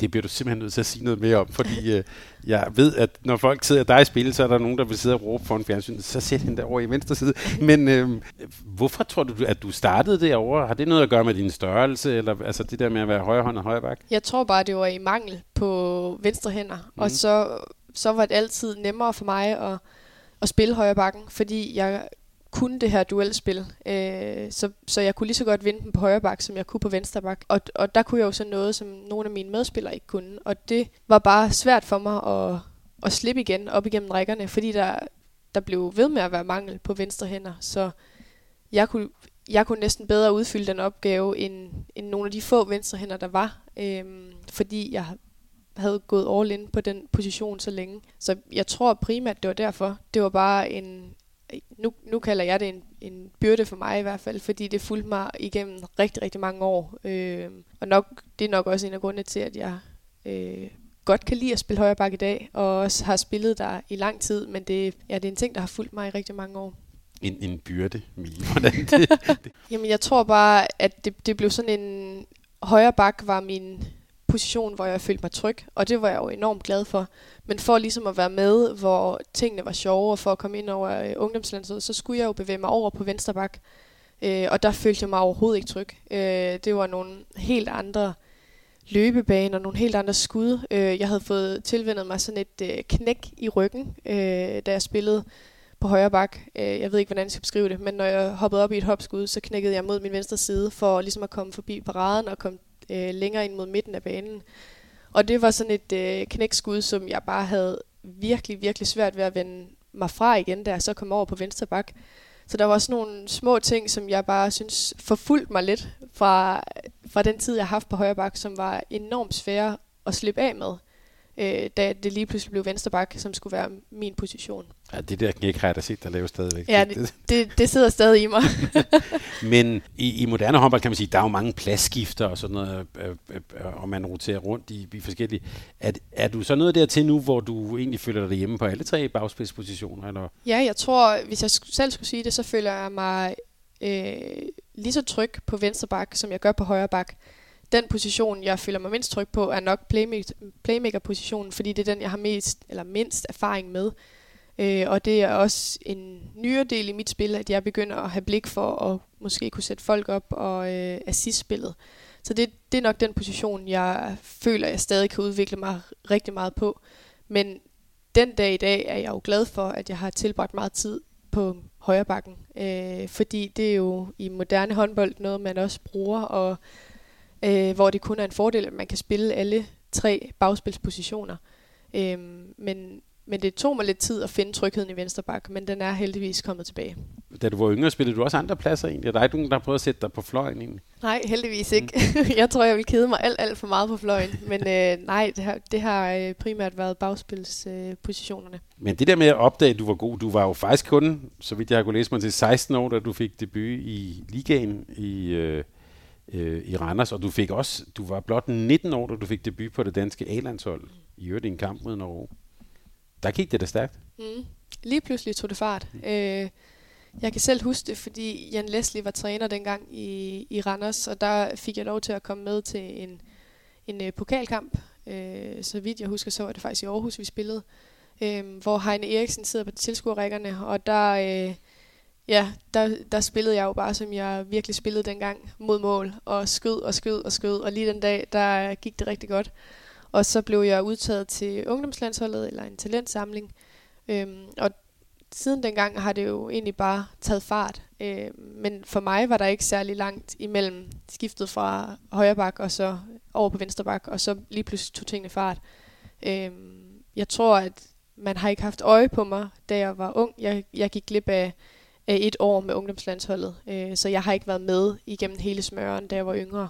Det bliver du simpelthen nødt til at sige noget mere om, fordi øh, jeg ved, at når folk sidder dig i spil, så er der nogen, der vil sidde og råbe for en fjernsyn. Så sæt hende derovre i venstre side. [laughs] Men øh, hvorfor tror du, at du startede derovre? Har det noget at gøre med din størrelse, eller altså det der med at være højre hånd og højre bak?
Jeg tror bare, det var i mangel på venstre hænder. Mm. Og så, så var det altid nemmere for mig at, at spille højre bakken, fordi jeg kunne det her duelspil. Øh, så, så jeg kunne lige så godt vinde den på højre bak, som jeg kunne på venstre bak. Og, og der kunne jeg jo så noget, som nogle af mine medspillere ikke kunne. Og det var bare svært for mig at, at slippe igen op igennem rækkerne, fordi der, der blev ved med at være mangel på venstre hænder. Så jeg kunne, jeg kunne næsten bedre udfylde den opgave, end, end nogle af de få venstre hænder, der var. Øh, fordi jeg havde gået all in på den position så længe. Så jeg tror primært, det var derfor. Det var bare en, nu, nu kalder jeg det en, en byrde for mig i hvert fald, fordi det fulgte mig igennem rigtig, rigtig mange år. Øh, og nok, det er nok også en af grundene til, at jeg øh, godt kan lide at spille højre bakke i dag, og også har spillet der i lang tid, men det, ja, det er en ting, der har fulgt mig i rigtig mange år.
En, en byrde, Mie. Hvordan det, [laughs] det?
Jamen, jeg tror bare, at det, det blev sådan en... Højre bak var min position, hvor jeg følte mig tryg, og det var jeg jo enormt glad for. Men for ligesom at være med, hvor tingene var sjove, og for at komme ind over øh, ungdomslandet, så skulle jeg jo bevæge mig over på venstre bak. Øh, og der følte jeg mig overhovedet ikke tryg. Øh, det var nogle helt andre løbebaner, nogle helt andre skud. Øh, jeg havde fået tilvendet mig sådan et øh, knæk i ryggen, øh, da jeg spillede på højre bak. Øh, jeg ved ikke, hvordan jeg skal beskrive det, men når jeg hoppede op i et hopskud, så knækkede jeg mod min venstre side, for ligesom at komme forbi paraden og komme øh, længere ind mod midten af banen. Og det var sådan et øh, knækskud, som jeg bare havde virkelig, virkelig svært ved at vende mig fra igen, da jeg så kom over på venstre bak. Så der var også nogle små ting, som jeg bare synes forfulgte mig lidt fra, fra den tid, jeg har haft på højre bak, som var enormt svære at slippe af med øh, da det lige pludselig blev vensterbak, som skulle være min position.
Ja, det der knæk har jeg da set, der laver stadigvæk.
Ja, det, det, det sidder stadig i mig. [laughs]
Men i, i moderne håndbold kan man sige, der er jo mange pladsskifter og sådan noget, øh, øh, øh, og man roterer rundt i, i forskellige. Er, er du så noget dertil nu, hvor du egentlig føler dig hjemme på alle tre bagspidspositioner? Eller?
Ja, jeg tror, hvis jeg selv skulle sige det, så føler jeg mig øh, lige så tryg på venstre bak, som jeg gør på højre bak den position, jeg føler mig mindst tryg på, er nok playmaker-positionen, fordi det er den, jeg har mest eller mindst erfaring med. Øh, og det er også en nyere del i mit spil, at jeg begynder at have blik for at måske kunne sætte folk op og øh, assist-spillet. Så det, det er nok den position, jeg føler, jeg stadig kan udvikle mig rigtig meget på. Men den dag i dag er jeg jo glad for, at jeg har tilbragt meget tid på højre bakken. Øh, fordi det er jo i moderne håndbold noget, man også bruger, og øh, hvor det kun er en fordel, at man kan spille alle tre bagspilspositioner. Øh, men, men det tog mig lidt tid at finde trygheden i venstre bak, men den er heldigvis kommet tilbage.
Da du var yngre, spillede du også andre pladser egentlig? Er der ikke nogen, der har prøvet at sætte dig på fløjen egentlig?
Nej, heldigvis ikke. Mm. [laughs] jeg tror, jeg vil kede mig alt, alt for meget på fløjen. Men øh, nej, det har, det har øh, primært været bagspilspositionerne. Øh,
men det der med at opdage, at du var god, du var jo faktisk kun, så vidt jeg har kunnet læse mig til, 16 år, da du fik debut i ligaen i... Øh øh, i Randers, og du fik også, du var blot 19 år, da du fik debut på det danske A-landshold, i øvrigt i en kamp mod Norge. Der gik det da stærkt.
Mm. Lige pludselig tog det fart. Mm. Øh, jeg kan selv huske det, fordi Jan Leslie var træner dengang i, i Randers, og der fik jeg lov til at komme med til en, en øh, pokalkamp. Øh, så vidt jeg husker, så var det faktisk i Aarhus, vi spillede, øh, hvor Heine Eriksen sidder på tilskuerrækkerne, og der... Øh, Ja, der, der spillede jeg jo bare, som jeg virkelig spillede dengang, mod mål, og skød og skød og skød, og lige den dag, der gik det rigtig godt. Og så blev jeg udtaget til ungdomslandsholdet, eller en talentsamling, øhm, og siden dengang har det jo egentlig bare taget fart. Øhm, men for mig var der ikke særlig langt imellem skiftet fra højre bak og så over på venstre bak, og så lige pludselig tog tingene fart. Øhm, jeg tror, at man har ikke haft øje på mig, da jeg var ung. Jeg, jeg gik glip af øh, et år med ungdomslandsholdet. Øh, så jeg har ikke været med igennem hele smøren, da jeg var yngre.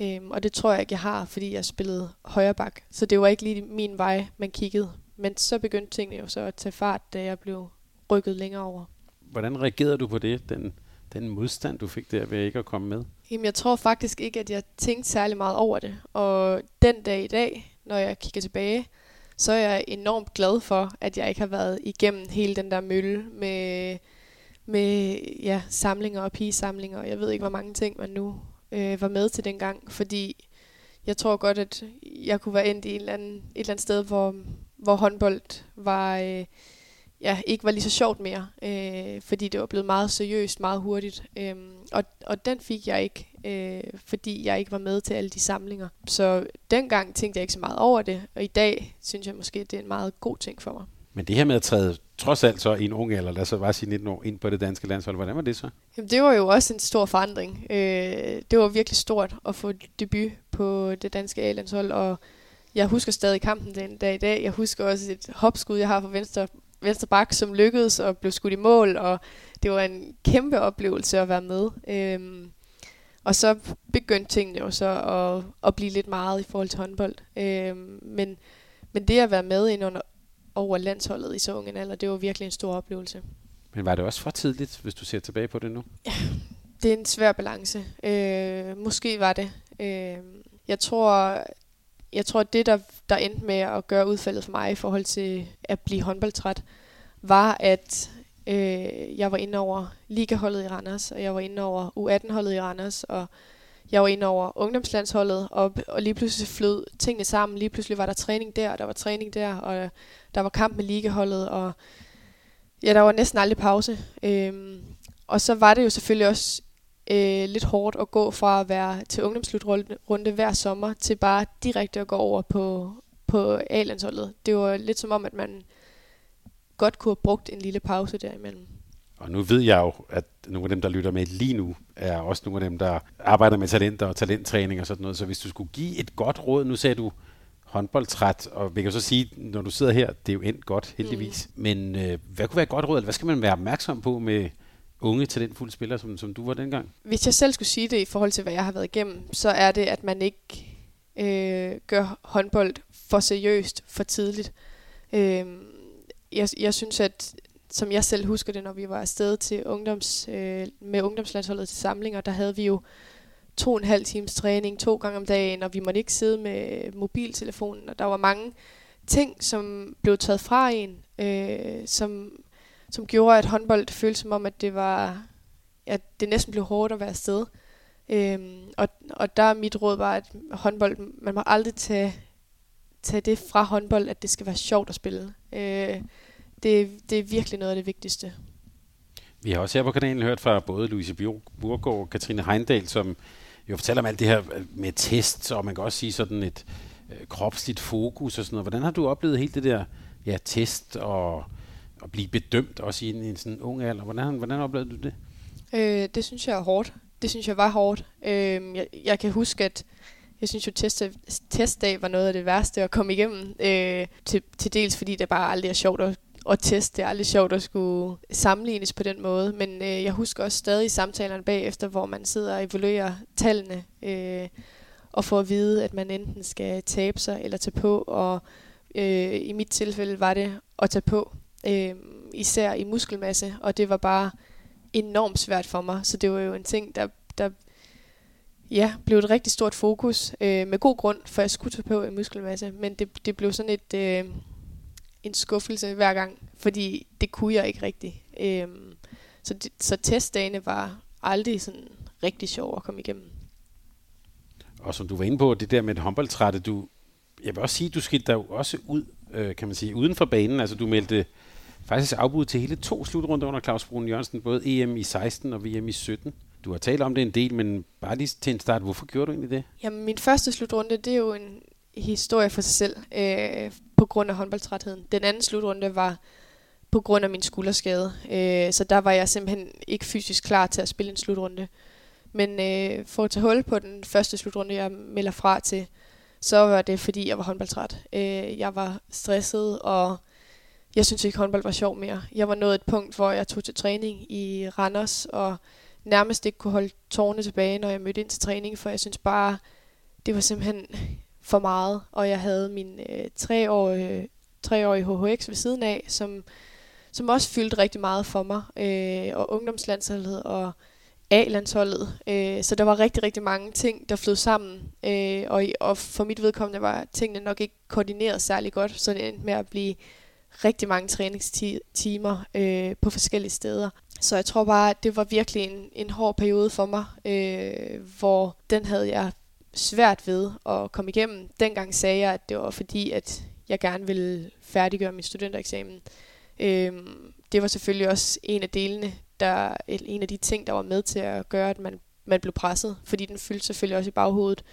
Øh, og det tror jeg ikke, jeg har, fordi jeg spillede højre bak. Så det var ikke lige min vej, man kiggede. Men så begyndte tingene jo så at tage fart, da jeg blev rykket længere over.
Hvordan reagerede du på det, den, den modstand, du fik der ved ikke at komme med?
Jamen, jeg tror faktisk ikke, at jeg tænkte særlig meget over det. Og den dag i dag, når jeg kigger tilbage, så er jeg enormt glad for, at jeg ikke har været igennem hele den der mølle med, med ja, samlinger og pigesamlinger, og jeg ved ikke, hvor mange ting man nu øh, var med til dengang, fordi jeg tror godt, at jeg kunne være endt i en eller anden, et eller andet sted, hvor, hvor håndbold var, øh, ja, ikke var lige så sjovt mere, øh, fordi det var blevet meget seriøst, meget hurtigt. Øh, og, og den fik jeg ikke, øh, fordi jeg ikke var med til alle de samlinger. Så dengang tænkte jeg ikke så meget over det, og i dag synes jeg måske, det er en meget god ting for mig.
Men det her med at træde trods alt så i en ung alder, lad os bare sige 19 år, ind på det danske landshold, hvordan var det så?
Jamen, det var jo også en stor forandring. Øh, det var virkelig stort at få debut på det danske A-landshold, og jeg husker stadig kampen den dag i dag. Jeg husker også et hopskud, jeg har fra venstre, venstre bak, som lykkedes og blev skudt i mål, og det var en kæmpe oplevelse at være med. Øh, og så begyndte tingene jo så at, at blive lidt meget i forhold til håndbold. Øh, men, men det at være med ind under, over landsholdet i så ung en alder, det var virkelig en stor oplevelse.
Men var det også for tidligt, hvis du ser tilbage på det nu?
Ja, [laughs] det er en svær balance. Øh, måske var det. Øh, jeg tror, jeg tror, det, der, der endte med at gøre udfaldet for mig i forhold til at blive håndboldtræt, var, at øh, jeg var inde over ligaholdet i Randers, og jeg var inde over U18-holdet i Randers, og jeg var inde over ungdomslandsholdet, og, og lige pludselig flød tingene sammen. Lige pludselig var der træning der, og der var træning der, og der var kamp med ligaholdet, og ja, der var næsten aldrig pause. Øhm, og så var det jo selvfølgelig også øh, lidt hårdt at gå fra at være til ungdomsslutrunde hver sommer, til bare direkte at gå over på, på A-landsholdet. Det var lidt som om, at man godt kunne have brugt en lille pause derimellem.
Og nu ved jeg jo, at nogle af dem, der lytter med lige nu, er også nogle af dem, der arbejder med talenter og talenttræning og sådan noget. Så hvis du skulle give et godt råd, nu sagde du håndboldtræt, og vi kan så sige, når du sidder her, det er jo endt godt, heldigvis. Mm. Men øh, hvad kunne være et godt råd, eller hvad skal man være opmærksom på med unge talentfulde spillere, som, som du var dengang?
Hvis jeg selv skulle sige det i forhold til, hvad jeg har været igennem, så er det, at man ikke øh, gør håndbold for seriøst, for tidligt. Øh, jeg, jeg synes, at som jeg selv husker det, når vi var afsted til ungdoms, øh, med ungdomslandsholdet til samlinger, der havde vi jo to og en halv times træning to gange om dagen, og vi måtte ikke sidde med mobiltelefonen, og der var mange ting, som blev taget fra en, øh, som, som gjorde, at håndbold føltes som om, at det var, at det næsten blev hårdt at være afsted. Øhm, og, og der er mit råd var, at håndbold, man må aldrig tage, tage det fra håndbold, at det skal være sjovt at spille. Øh, det, det er virkelig noget af det vigtigste.
Vi har også her på kanalen hørt fra både Louise Burgård og Katrine Heindal, som jo fortæller om alt det her med test, og man kan også sige sådan et øh, kropsligt fokus og sådan noget. Hvordan har du oplevet helt det der ja, test og at blive bedømt også i en, en sådan ung alder? Hvordan, hvordan oplevede du det?
Øh, det synes jeg er hårdt. Det synes jeg var hårdt. Øh, jeg, jeg kan huske, at jeg synes jo, test, testdag var noget af det værste at komme igennem. Øh, til, til dels fordi det bare aldrig er sjovt at at teste. Det er aldrig sjovt at skulle sammenlignes på den måde, men øh, jeg husker også stadig samtalerne bagefter, hvor man sidder og evaluerer tallene øh, og får at vide, at man enten skal tabe sig eller tage på, og øh, i mit tilfælde var det at tage på, øh, især i muskelmasse, og det var bare enormt svært for mig, så det var jo en ting, der, der ja, blev et rigtig stort fokus, øh, med god grund, for jeg skulle tage på i muskelmasse, men det, det blev sådan et... Øh, en skuffelse hver gang, fordi det kunne jeg ikke rigtigt. Øhm, så, det, så testdagene var aldrig sådan rigtig sjov at komme igennem.
Og som du var inde på, det der med det håndboldtrætte, du, jeg vil også sige, du skilte dig jo også ud, øh, kan man sige, uden for banen. Altså du meldte faktisk afbud til hele to slutrunder under Claus Brun Jørgensen, både EM i 16 og VM i 17. Du har talt om det en del, men bare lige til en start, hvorfor gjorde du egentlig det?
Jamen, min første slutrunde, det er jo en historie for sig selv. Øh, på grund af håndboldtrætheden. Den anden slutrunde var på grund af min skulderskade, øh, så der var jeg simpelthen ikke fysisk klar til at spille en slutrunde. Men øh, for at tage hul på den første slutrunde, jeg melder fra til, så var det fordi, jeg var håndboldtræt. Øh, jeg var stresset, og jeg synes ikke, håndbold var sjov mere. Jeg var nået et punkt, hvor jeg tog til træning i Randers, og nærmest ikke kunne holde tårne tilbage, når jeg mødte ind til træning, for jeg synes bare, det var simpelthen for meget, og jeg havde min øh, treårige, treårige HHX ved siden af, som, som også fyldte rigtig meget for mig, øh, og ungdomslandsholdet, og A-landsholdet. Øh, så der var rigtig, rigtig mange ting, der flød sammen. Øh, og, og for mit vedkommende var tingene nok ikke koordineret særlig godt, så det endte med at blive rigtig mange træningstimer øh, på forskellige steder. Så jeg tror bare, at det var virkelig en, en hård periode for mig, øh, hvor den havde jeg svært ved at komme igennem. Dengang sagde jeg, at det var fordi, at jeg gerne ville færdiggøre min studentereksamen. Øhm, det var selvfølgelig også en af delene, der, en af de ting, der var med til at gøre, at man, man blev presset, fordi den fyldte selvfølgelig også i baghovedet.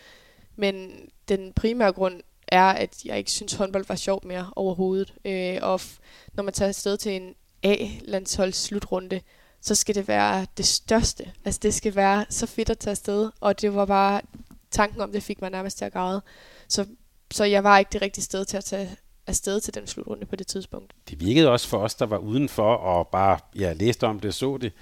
Men den primære grund er, at jeg ikke synes, håndbold var sjovt mere overhovedet. Øh, og f- når man tager afsted til en A-landsholds slutrunde, så skal det være det største. Altså det skal være så fedt at tage afsted, og det var bare, tanken om det fik mig nærmest til at græde. Så, så jeg var ikke det rigtige sted til at tage afsted til den slutrunde på det tidspunkt.
Det virkede også for os, der var udenfor og bare ja, læste om det og så det.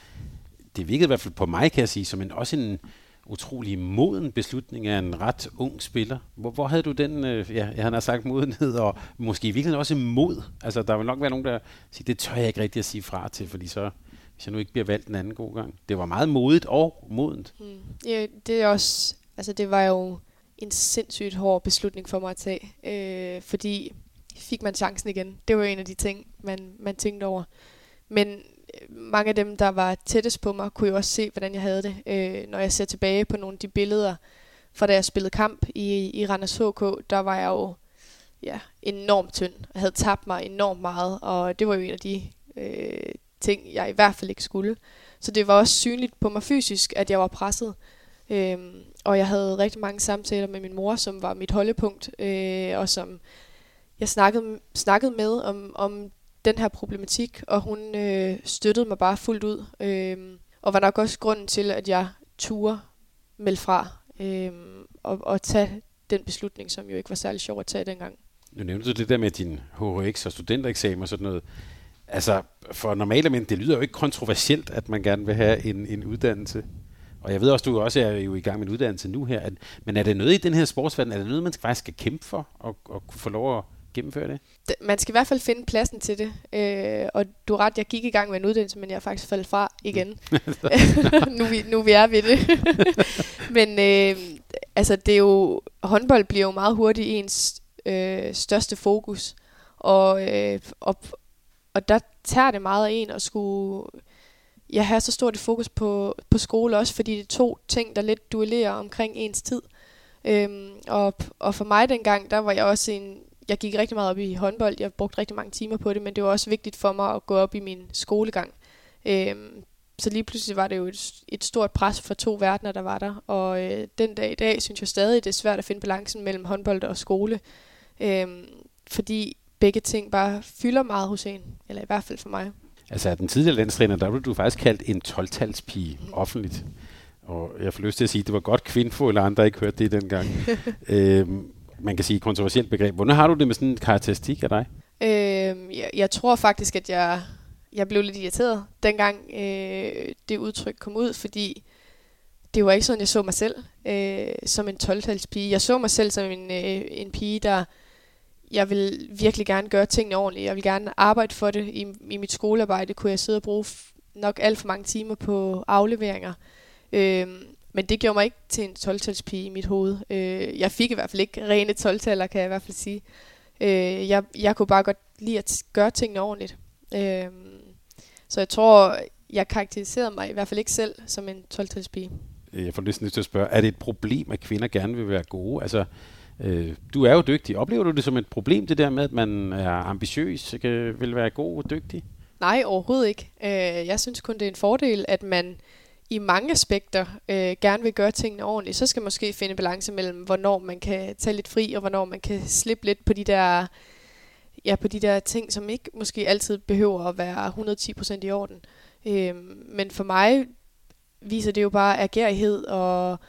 Det virkede i hvert fald på mig, kan jeg sige, som en, også en utrolig moden beslutning af en ret ung spiller. Hvor, hvor havde du den, øh, ja, jeg har sagt modenhed, og måske i virkeligheden også mod? Altså, der vil nok være nogen, der siger, det tør jeg ikke rigtig at sige fra til, fordi så, hvis jeg nu ikke bliver valgt en anden god gang. Det var meget modigt og modent.
Mm. Ja, det er også, altså det var jo en sindssygt hård beslutning for mig at tage, øh, fordi fik man chancen igen. Det var en af de ting, man, man tænkte over. Men øh, mange af dem, der var tættest på mig, kunne jo også se, hvordan jeg havde det. Øh, når jeg ser tilbage på nogle af de billeder fra da jeg spillede kamp i, i Randers HK, der var jeg jo ja, enormt tynd. Jeg havde tabt mig enormt meget, og det var jo en af de øh, ting, jeg i hvert fald ikke skulle. Så det var også synligt på mig fysisk, at jeg var presset. Øhm, og jeg havde rigtig mange samtaler med min mor, som var mit holdepunkt, øh, og som jeg snakkede, snakkede med om, om den her problematik, og hun øh, støttede mig bare fuldt ud. Øh, og var nok også grunden til, at jeg turde melde fra øh, og, og tage den beslutning, som jo ikke var særlig sjov at tage dengang.
Nu nævnte du det der med din HHX og studentereksamen og sådan noget. Altså, for normale mænd, det lyder jo ikke kontroversielt, at man gerne vil have en, en uddannelse. Og jeg ved også, du også er jo i gang med en uddannelse nu her. At, men er det noget i den her sportsverden, er det noget, man faktisk skal kæmpe for at kunne få lov at gennemføre det?
Man skal i hvert fald finde pladsen til det. Øh, og du er ret, jeg gik i gang med en uddannelse, men jeg er faktisk faldet fra igen. [laughs] [laughs] nu, vi, nu vi er ved det. [laughs] men øh, altså, det er jo, håndbold bliver jo meget hurtigt ens øh, største fokus. Og, øh, og, og der tager det meget af en at skulle jeg har så stort et fokus på, på skole også, fordi det er to ting, der lidt duellerer omkring ens tid. Øhm, og, og for mig dengang, der var jeg også en, jeg gik rigtig meget op i håndbold, jeg brugte rigtig mange timer på det, men det var også vigtigt for mig at gå op i min skolegang. Øhm, så lige pludselig var det jo et, et stort pres for to verdener, der var der. Og øh, den dag i dag synes jeg stadig, det er svært at finde balancen mellem håndbold og skole. Øhm, fordi begge ting bare fylder meget hos en, eller i hvert fald for mig.
Altså, den tidligere landstræner, der blev du faktisk kaldt en 12-talspige offentligt. Og jeg får lyst til at sige, at det var godt kvindfo, eller andre ikke hørte det dengang. [laughs] øhm, man kan sige kontroversielt begreb. Hvordan har du det med sådan en karakteristik af dig?
Øhm, jeg, jeg tror faktisk, at jeg, jeg blev lidt irriteret, dengang øh, det udtryk kom ud, fordi det var ikke sådan, jeg så mig selv øh, som en 12-talspige. Jeg så mig selv som en, øh, en pige, der jeg vil virkelig gerne gøre tingene ordentligt. Jeg vil gerne arbejde for det. I, i mit skolearbejde kunne jeg sidde og bruge nok alt for mange timer på afleveringer. Øhm, men det gjorde mig ikke til en 12 i mit hoved. Øh, jeg fik i hvert fald ikke rene 12 kan jeg i hvert fald sige. Øh, jeg, jeg kunne bare godt lide at gøre tingene ordentligt. Øh, så jeg tror, jeg karakteriserede mig i hvert fald ikke selv som en 12
Jeg får næsten lyst til at spørge, er det et problem, at kvinder gerne vil være gode? Altså, Øh, du er jo dygtig. Oplever du det som et problem, det der med, at man er ambitiøs, kan, vil være god og dygtig?
Nej, overhovedet ikke. Øh, jeg synes kun, det er en fordel, at man i mange aspekter øh, gerne vil gøre tingene ordentligt. Så skal man måske finde balance mellem, hvornår man kan tage lidt fri, og hvornår man kan slippe lidt på de der, ja, på de der ting, som ikke måske altid behøver at være 110% i orden. Øh, men for mig viser det jo bare agerighed og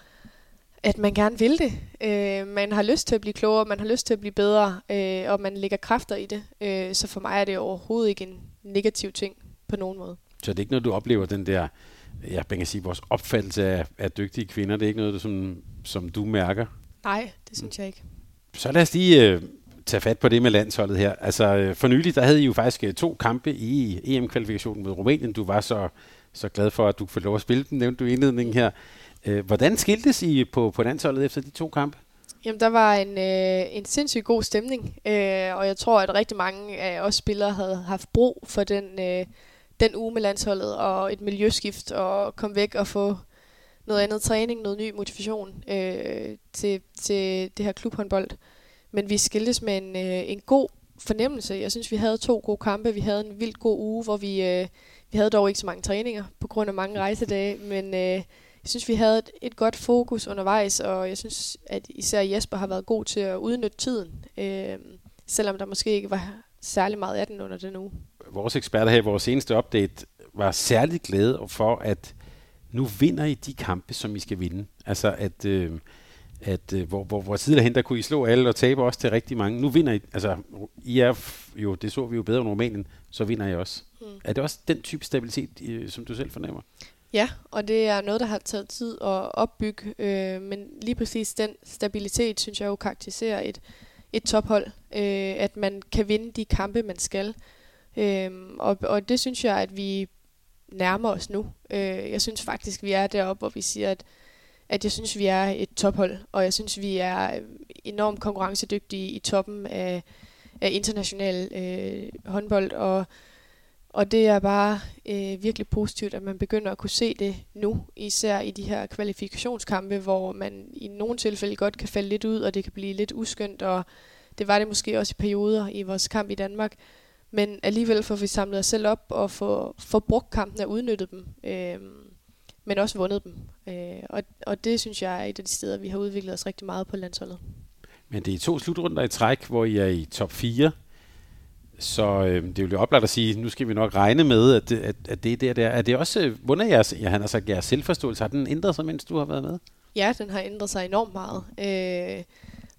at man gerne vil det. Øh, man har lyst til at blive klogere, man har lyst til at blive bedre, øh, og man lægger kræfter i det. Øh, så for mig er det overhovedet ikke en negativ ting på nogen måde.
Så det er ikke noget, du oplever den der, ja, man kan sige, vores opfattelse af, af dygtige kvinder, det er ikke noget, som, som du mærker?
Nej, det synes jeg ikke.
Så lad os lige øh, tage fat på det med landsholdet her. Altså øh, for nylig, der havde I jo faktisk øh, to kampe i EM-kvalifikationen mod Rumænien. Du var så så glad for, at du får lov at spille dem, nævnte du i indledningen her. Øh, hvordan skiltes I på, på landsholdet efter de to kampe?
Jamen, der var en, øh, en sindssygt god stemning, øh, og jeg tror, at rigtig mange af os spillere havde haft brug for den, øh, den uge med landsholdet, og et miljøskift, og komme væk og få noget andet træning, noget ny motivation øh, til, til det her klubhåndbold. Men vi skiltes med en, øh, en god fornemmelse. Jeg synes, vi havde to gode kampe. Vi havde en vildt god uge, hvor vi, øh, vi havde dog ikke så mange træninger på grund af mange rejsedage, men øh, jeg synes, vi havde et, et godt fokus undervejs, og jeg synes, at især Jesper har været god til at udnytte tiden, øh, selvom der måske ikke var særlig meget af den under den uge.
Vores eksperter her i vores seneste update var særligt glade for, at nu vinder I de kampe, som I skal vinde. Altså at, øh, at øh, hvor, hvor, hvor tidligere der kunne I slå alle og tabe også til rigtig mange. Nu vinder I, altså I er jo, det så vi jo bedre end Rumænien, så vinder I også. Mm. Er det også den type stabilitet, øh, som du selv fornemmer?
Ja, og det er noget, der har taget tid at opbygge, øh, men lige præcis den stabilitet, synes jeg jo karakteriserer et, et tophold, øh, at man kan vinde de kampe, man skal. Øh, og, og det synes jeg, at vi nærmer os nu. Øh, jeg synes faktisk, vi er deroppe, hvor vi siger, at, at jeg synes, vi er et tophold, og jeg synes, vi er enormt konkurrencedygtige i toppen af, af international øh, håndbold, og og det er bare øh, virkelig positivt, at man begynder at kunne se det nu, især i de her kvalifikationskampe, hvor man i nogle tilfælde godt kan falde lidt ud, og det kan blive lidt uskyndt, og det var det måske også i perioder i vores kamp i Danmark. Men alligevel får vi samlet os selv op og få, få brugt kampen og udnyttet dem, øh, men også vundet dem. Øh, og, og det synes jeg er et af de steder, vi har udviklet os rigtig meget på landsholdet.
Men det er to slutrunder i træk, hvor I er i top 4 så øh, det er jo oplagt at sige, nu skal vi nok regne med, at, at, at det er der, der. Er det også øh, hvordan jeres, ja, han har sagt, jeres selvforståelse, har den ændret sig, mens du har været med?
Ja, den har ændret sig enormt meget. Øh,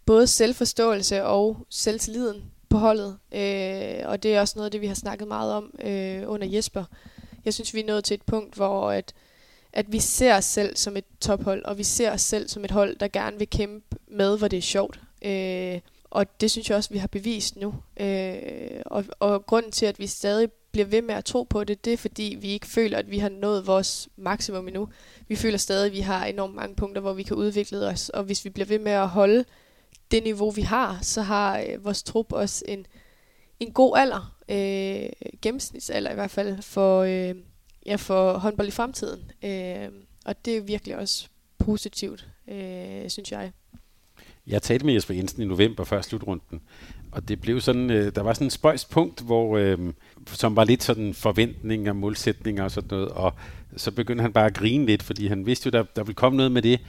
både selvforståelse og selvtilliden på holdet. Øh, og det er også noget af det, vi har snakket meget om øh, under Jesper. Jeg synes, vi er nået til et punkt, hvor at, at vi ser os selv som et tophold, og vi ser os selv som et hold, der gerne vil kæmpe med, hvor det er sjovt. Øh, og det synes jeg også, vi har bevist nu. Øh, og, og grunden til, at vi stadig bliver ved med at tro på det, det er fordi, vi ikke føler, at vi har nået vores maksimum endnu. Vi føler stadig, at vi har enormt mange punkter, hvor vi kan udvikle os. Og hvis vi bliver ved med at holde det niveau, vi har, så har øh, vores trup også en, en god alder. Øh, gennemsnitsalder i hvert fald for, øh, ja, for håndbold i fremtiden. Øh, og det er virkelig også positivt, øh, synes jeg.
Jeg talte med Jesper Jensen i november før slutrunden, og det blev sådan, øh, der var sådan en spøjspunkt, hvor, øh, som var lidt sådan forventninger, målsætninger og sådan noget, og så begyndte han bare at grine lidt, fordi han vidste jo, der, der ville komme noget med det.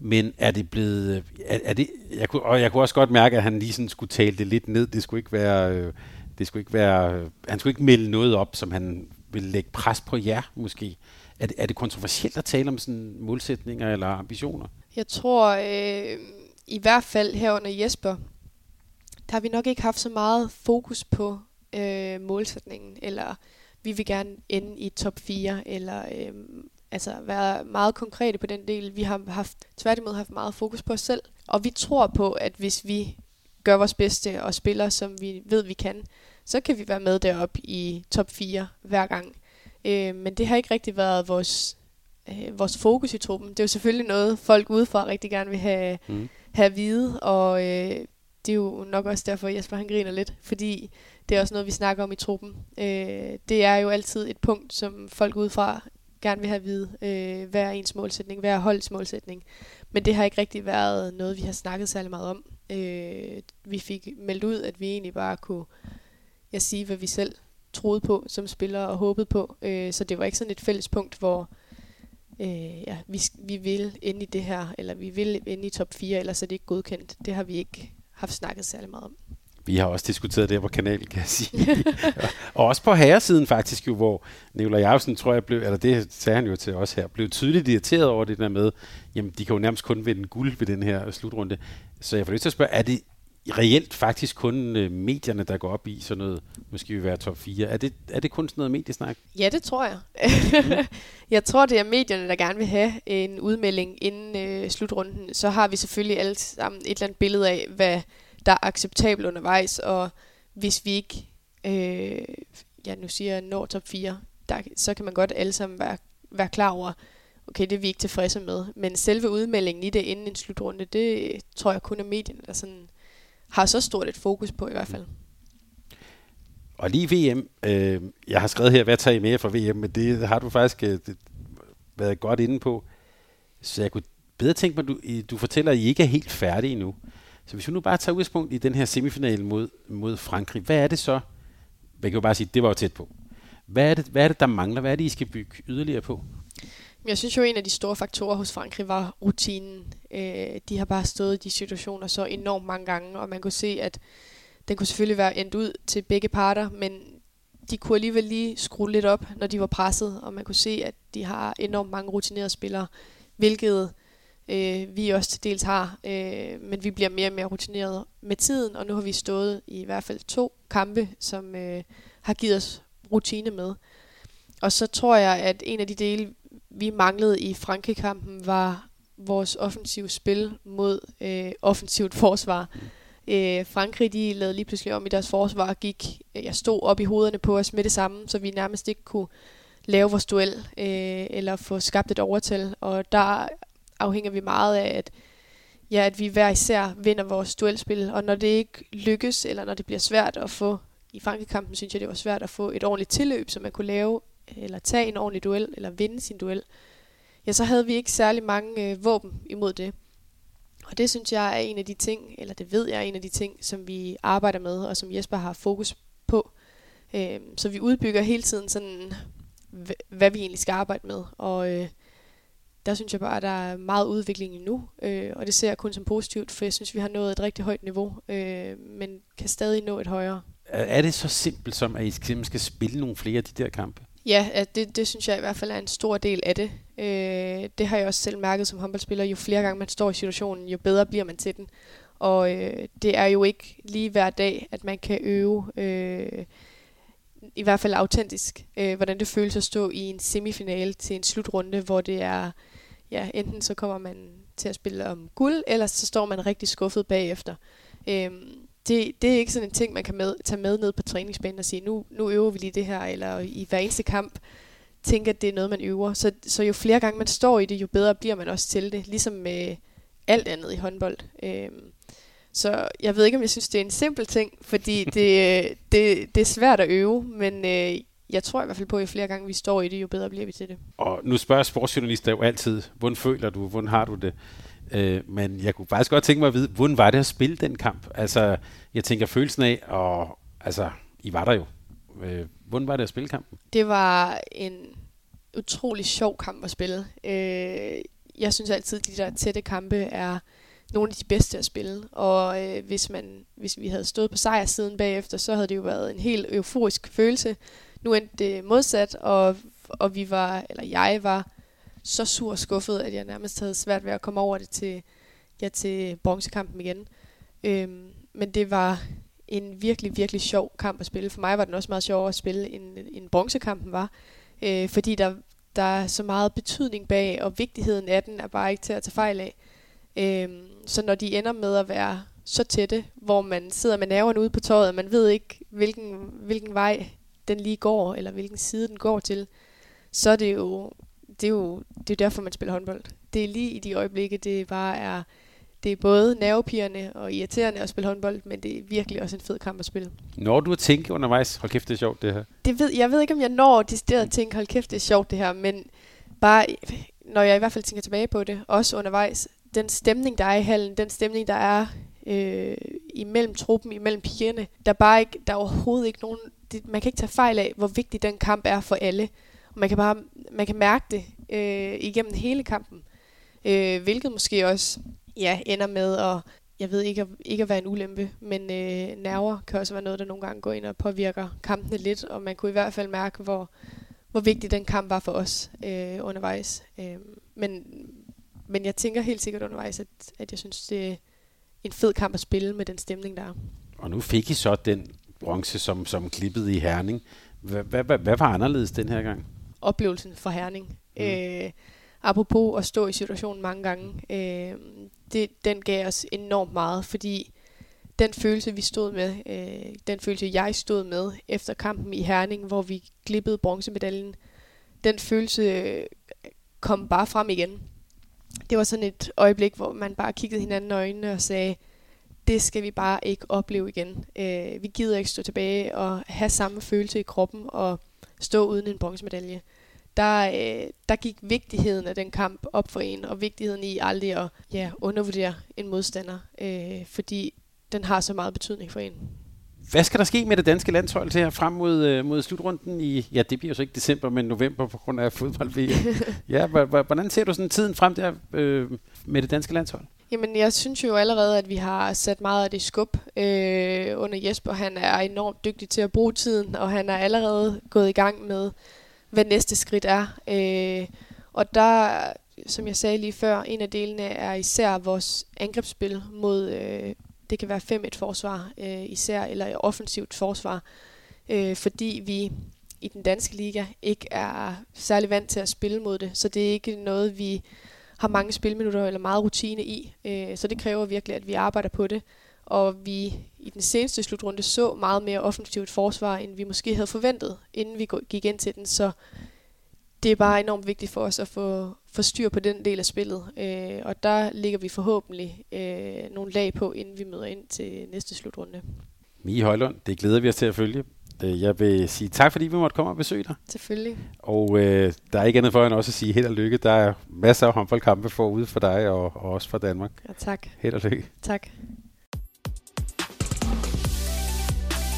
Men er det blevet... Øh, er, er det, jeg kunne, og jeg kunne også godt mærke, at han lige sådan skulle tale det lidt ned. Det skulle ikke være... Øh, det skulle ikke være... Øh, han skulle ikke melde noget op, som han ville lægge pres på jer, måske. Er det, er det kontroversielt at tale om sådan målsætninger eller ambitioner?
Jeg tror... Øh i hvert fald herunder Jesper, der har vi nok ikke haft så meget fokus på øh, målsætningen, eller vi vil gerne ende i top 4, eller øh, altså være meget konkrete på den del. Vi har haft, tværtimod haft meget fokus på os selv, og vi tror på, at hvis vi gør vores bedste og spiller, som vi ved, vi kan, så kan vi være med deroppe i top 4 hver gang. Øh, men det har ikke rigtig været vores, øh, vores fokus i truppen. Det er jo selvfølgelig noget, folk udefra rigtig gerne vil have, mm have at vide, og øh, det er jo nok også derfor, Jesper han griner lidt, fordi det er også noget, vi snakker om i truppen. Øh, det er jo altid et punkt, som folk udefra gerne vil have at vide, øh, hvad er ens målsætning, hvad er holdets målsætning. Men det har ikke rigtig været noget, vi har snakket særlig meget om. Øh, vi fik meldt ud, at vi egentlig bare kunne ja, sige, hvad vi selv troede på som spillere og håbede på. Øh, så det var ikke sådan et fælles punkt, hvor øh, ja, vi, vi vil ind i det her, eller vi vil ind i top 4, ellers er det ikke godkendt. Det har vi ikke haft snakket særlig meget om.
Vi har også diskuteret det her på kanalen, kan jeg sige. [laughs] og også på herresiden faktisk jo, hvor Nicolai Jacobsen, tror jeg, blev, eller det sagde han jo til os her, blev tydeligt irriteret over det der med, jamen de kan jo nærmest kun vinde guld ved den her slutrunde. Så jeg får lyst til at spørge, er det reelt faktisk kun øh, medierne, der går op i sådan noget, måske vil være top 4. Er det, er det kun sådan noget mediesnak?
Ja, det tror jeg. [laughs] Jeg tror, det er medierne, der gerne vil have en udmelding inden øh, slutrunden. Så har vi selvfølgelig alle sammen et eller andet billede af, hvad der er acceptabelt undervejs, og hvis vi ikke, øh, ja nu siger jeg, når top 4, der, så kan man godt alle sammen være, være klar over, okay, det er vi ikke tilfredse med. Men selve udmeldingen i det inden en slutrunde, det tror jeg kun er medierne, der sådan har så stort et fokus på i hvert fald.
Og lige VM, øh, jeg har skrevet her, hvad tager I med fra VM, men det har du faktisk øh, været godt inde på. Så jeg kunne bedre tænke mig, at du, du fortæller, at I ikke er helt færdige endnu. Så hvis vi nu bare tager udgangspunkt i den her semifinal mod, mod Frankrig, hvad er det så? Jeg kan jo bare sige, det var jo tæt på. Hvad er, det, hvad er det, der mangler? Hvad er det, I skal bygge yderligere på?
Jeg synes jo, en af de store faktorer hos Frankrig var rutinen. Øh, de har bare stået i de situationer så enormt mange gange, og man kunne se, at den kunne selvfølgelig være endt ud til begge parter, men de kunne alligevel lige skrue lidt op, når de var presset, og man kunne se, at de har enormt mange rutinerede spillere, hvilket øh, vi også til dels har, øh, men vi bliver mere og mere rutineret med tiden, og nu har vi stået i i hvert fald to kampe, som øh, har givet os rutine med. Og så tror jeg, at en af de dele, vi manglede i Frankrig-kampen, var vores offensive spil mod øh, offensivt forsvar. Øh, Frankrig de lavede lige pludselig om i deres forsvar og gik, øh, jeg stod op i hovederne på os med det samme, så vi nærmest ikke kunne lave vores duel øh, eller få skabt et overtal. Og der afhænger vi meget af, at, ja, at vi hver især vinder vores duelspil. Og når det ikke lykkes, eller når det bliver svært at få, i Frankrig-kampen synes jeg, det var svært at få et ordentligt tilløb, så man kunne lave eller tage en ordentlig duel, eller vinde sin duel, ja, så havde vi ikke særlig mange øh, våben imod det. Og det synes jeg er en af de ting, eller det ved jeg er en af de ting, som vi arbejder med, og som Jesper har fokus på. Øh, så vi udbygger hele tiden sådan, hvad vi egentlig skal arbejde med. Og øh, der synes jeg bare, at der er meget udvikling endnu, øh, og det ser jeg kun som positivt, for jeg synes, vi har nået et rigtig højt niveau, øh, men kan stadig nå et højere.
Er det så simpelt som, at I skal spille nogle flere af de der kampe?
Ja, det, det synes jeg i hvert fald er en stor del af det. Øh, det har jeg også selv mærket som håndboldspiller. Jo flere gange man står i situationen, jo bedre bliver man til den. Og øh, det er jo ikke lige hver dag, at man kan øve, øh, i hvert fald autentisk, øh, hvordan det føles at stå i en semifinale til en slutrunde, hvor det er, ja, enten så kommer man til at spille om guld, eller så står man rigtig skuffet bagefter. Øh, det, det er ikke sådan en ting, man kan med, tage med ned på træningsbanen og sige, nu, nu øver vi lige det her, eller i hver eneste kamp tænke, at det er noget, man øver. Så, så jo flere gange man står i det, jo bedre bliver man også til det, ligesom med alt andet i håndbold. Øhm, så jeg ved ikke, om jeg synes, det er en simpel ting, fordi [laughs] det, det, det er svært at øve, men øh, jeg tror i hvert fald på, at jo flere gange vi står i det, jo bedre bliver vi til det.
Og nu spørger sportsjournalister jo altid, hvordan føler du, hvordan har du det? Øh, men jeg kunne faktisk godt tænke mig at vide, hvordan var det at spille den kamp? Altså, jeg tænker følelsen af, og altså, I var der jo. Øh, hvordan var det at spille kampen?
Det var en utrolig sjov kamp at spille. Øh, jeg synes altid, at de der tætte kampe er nogle af de bedste at spille. Og øh, hvis, man, hvis vi havde stået på sejrsiden bagefter, så havde det jo været en helt euforisk følelse. Nu endte det modsat, og, og vi var, eller jeg var så sur og skuffet, at jeg nærmest havde svært ved at komme over det til, ja, til bronzekampen igen. Øhm, men det var en virkelig, virkelig sjov kamp at spille. For mig var den også meget sjovere at spille, end, end bronzekampen var. Øh, fordi der, der er så meget betydning bag, og vigtigheden af den er bare ikke til at tage fejl af. Øhm, så når de ender med at være så tætte, hvor man sidder med nerverne ude på tøjet, og man ved ikke, hvilken, hvilken vej den lige går, eller hvilken side den går til, så er det jo det er jo det er derfor, man spiller håndbold. Det er lige i de øjeblikke, det bare er, det er både nervepirrende og irriterende at spille håndbold, men det er virkelig også en fed kamp at spille.
Når du at tænke undervejs, hold kæft, det er sjovt det her?
Det ved, jeg ved ikke, om jeg når decideret at tænke, hold kæft, det er sjovt det her, men bare, når jeg i hvert fald tænker tilbage på det, også undervejs, den stemning, der er i hallen, den stemning, der er øh, imellem truppen, imellem pigerne, der er bare ikke, der er overhovedet ikke nogen, det, man kan ikke tage fejl af, hvor vigtig den kamp er for alle. Man kan bare man kan mærke det øh, igennem hele kampen. Øh, hvilket måske også ja, ender med at, jeg ved ikke, at, ikke at være en ulempe, men øh, nerver kan også være noget, der nogle gange går ind og påvirker kampene lidt, og man kunne i hvert fald mærke, hvor, hvor vigtig den kamp var for os øh, undervejs. Øh, men, men jeg tænker helt sikkert undervejs, at, at jeg synes, det er en fed kamp at spille med den stemning, der er.
Og nu fik I så den bronze, som, som klippede i Herning. Hvad, hvad, hvad var anderledes den her gang?
Oplevelsen for Herning. Mm. Øh, apropos at stå i situationen mange gange, øh, det, den gav os enormt meget, fordi den følelse, vi stod med, øh, den følelse, jeg stod med efter kampen i Herning, hvor vi glippede bronzemedaljen, den følelse øh, kom bare frem igen. Det var sådan et øjeblik, hvor man bare kiggede hinanden i øjnene og sagde, det skal vi bare ikke opleve igen. Øh, vi gider ikke stå tilbage og have samme følelse i kroppen og stå uden en bronzemedalje. Der, øh, der gik vigtigheden af den kamp op for en, og vigtigheden i aldrig at ja, undervurdere en modstander, øh, fordi den har så meget betydning for en.
Hvad skal der ske med det danske landshold til her frem mod, øh, mod slutrunden i, ja, det bliver jo så ikke december, men november på grund af fodbold [laughs] ja, hvordan ser du sådan tiden frem der øh, med det danske landshold?
Jamen, jeg synes jo allerede, at vi har sat meget af det skub øh, under Jesper. Han er enormt dygtig til at bruge tiden, og han er allerede gået i gang med, hvad næste skridt er. Øh, og der, som jeg sagde lige før, en af delene er især vores angrebsspil mod, øh, det kan være 5-1 forsvar øh, især, eller offensivt forsvar, øh, fordi vi i den danske liga ikke er særlig vant til at spille mod det. Så det er ikke noget, vi har mange spilminutter eller meget rutine i. Øh, så det kræver virkelig, at vi arbejder på det. Og vi i den seneste slutrunde så meget mere offensivt forsvar, end vi måske havde forventet, inden vi gik ind til den. Så det er bare enormt vigtigt for os at få, få styr på den del af spillet. Øh, og der ligger vi forhåbentlig øh, nogle lag på, inden vi møder ind til næste slutrunde.
Mie Højlund, det glæder vi os til at følge. Øh, jeg vil sige tak, fordi vi måtte komme og besøge dig.
Selvfølgelig.
Og øh, der er ikke andet for end også at sige held og lykke. Der er masser af håndboldkampe forude for dig og, og også for Danmark.
Ja, tak.
Held og lykke.
Tak.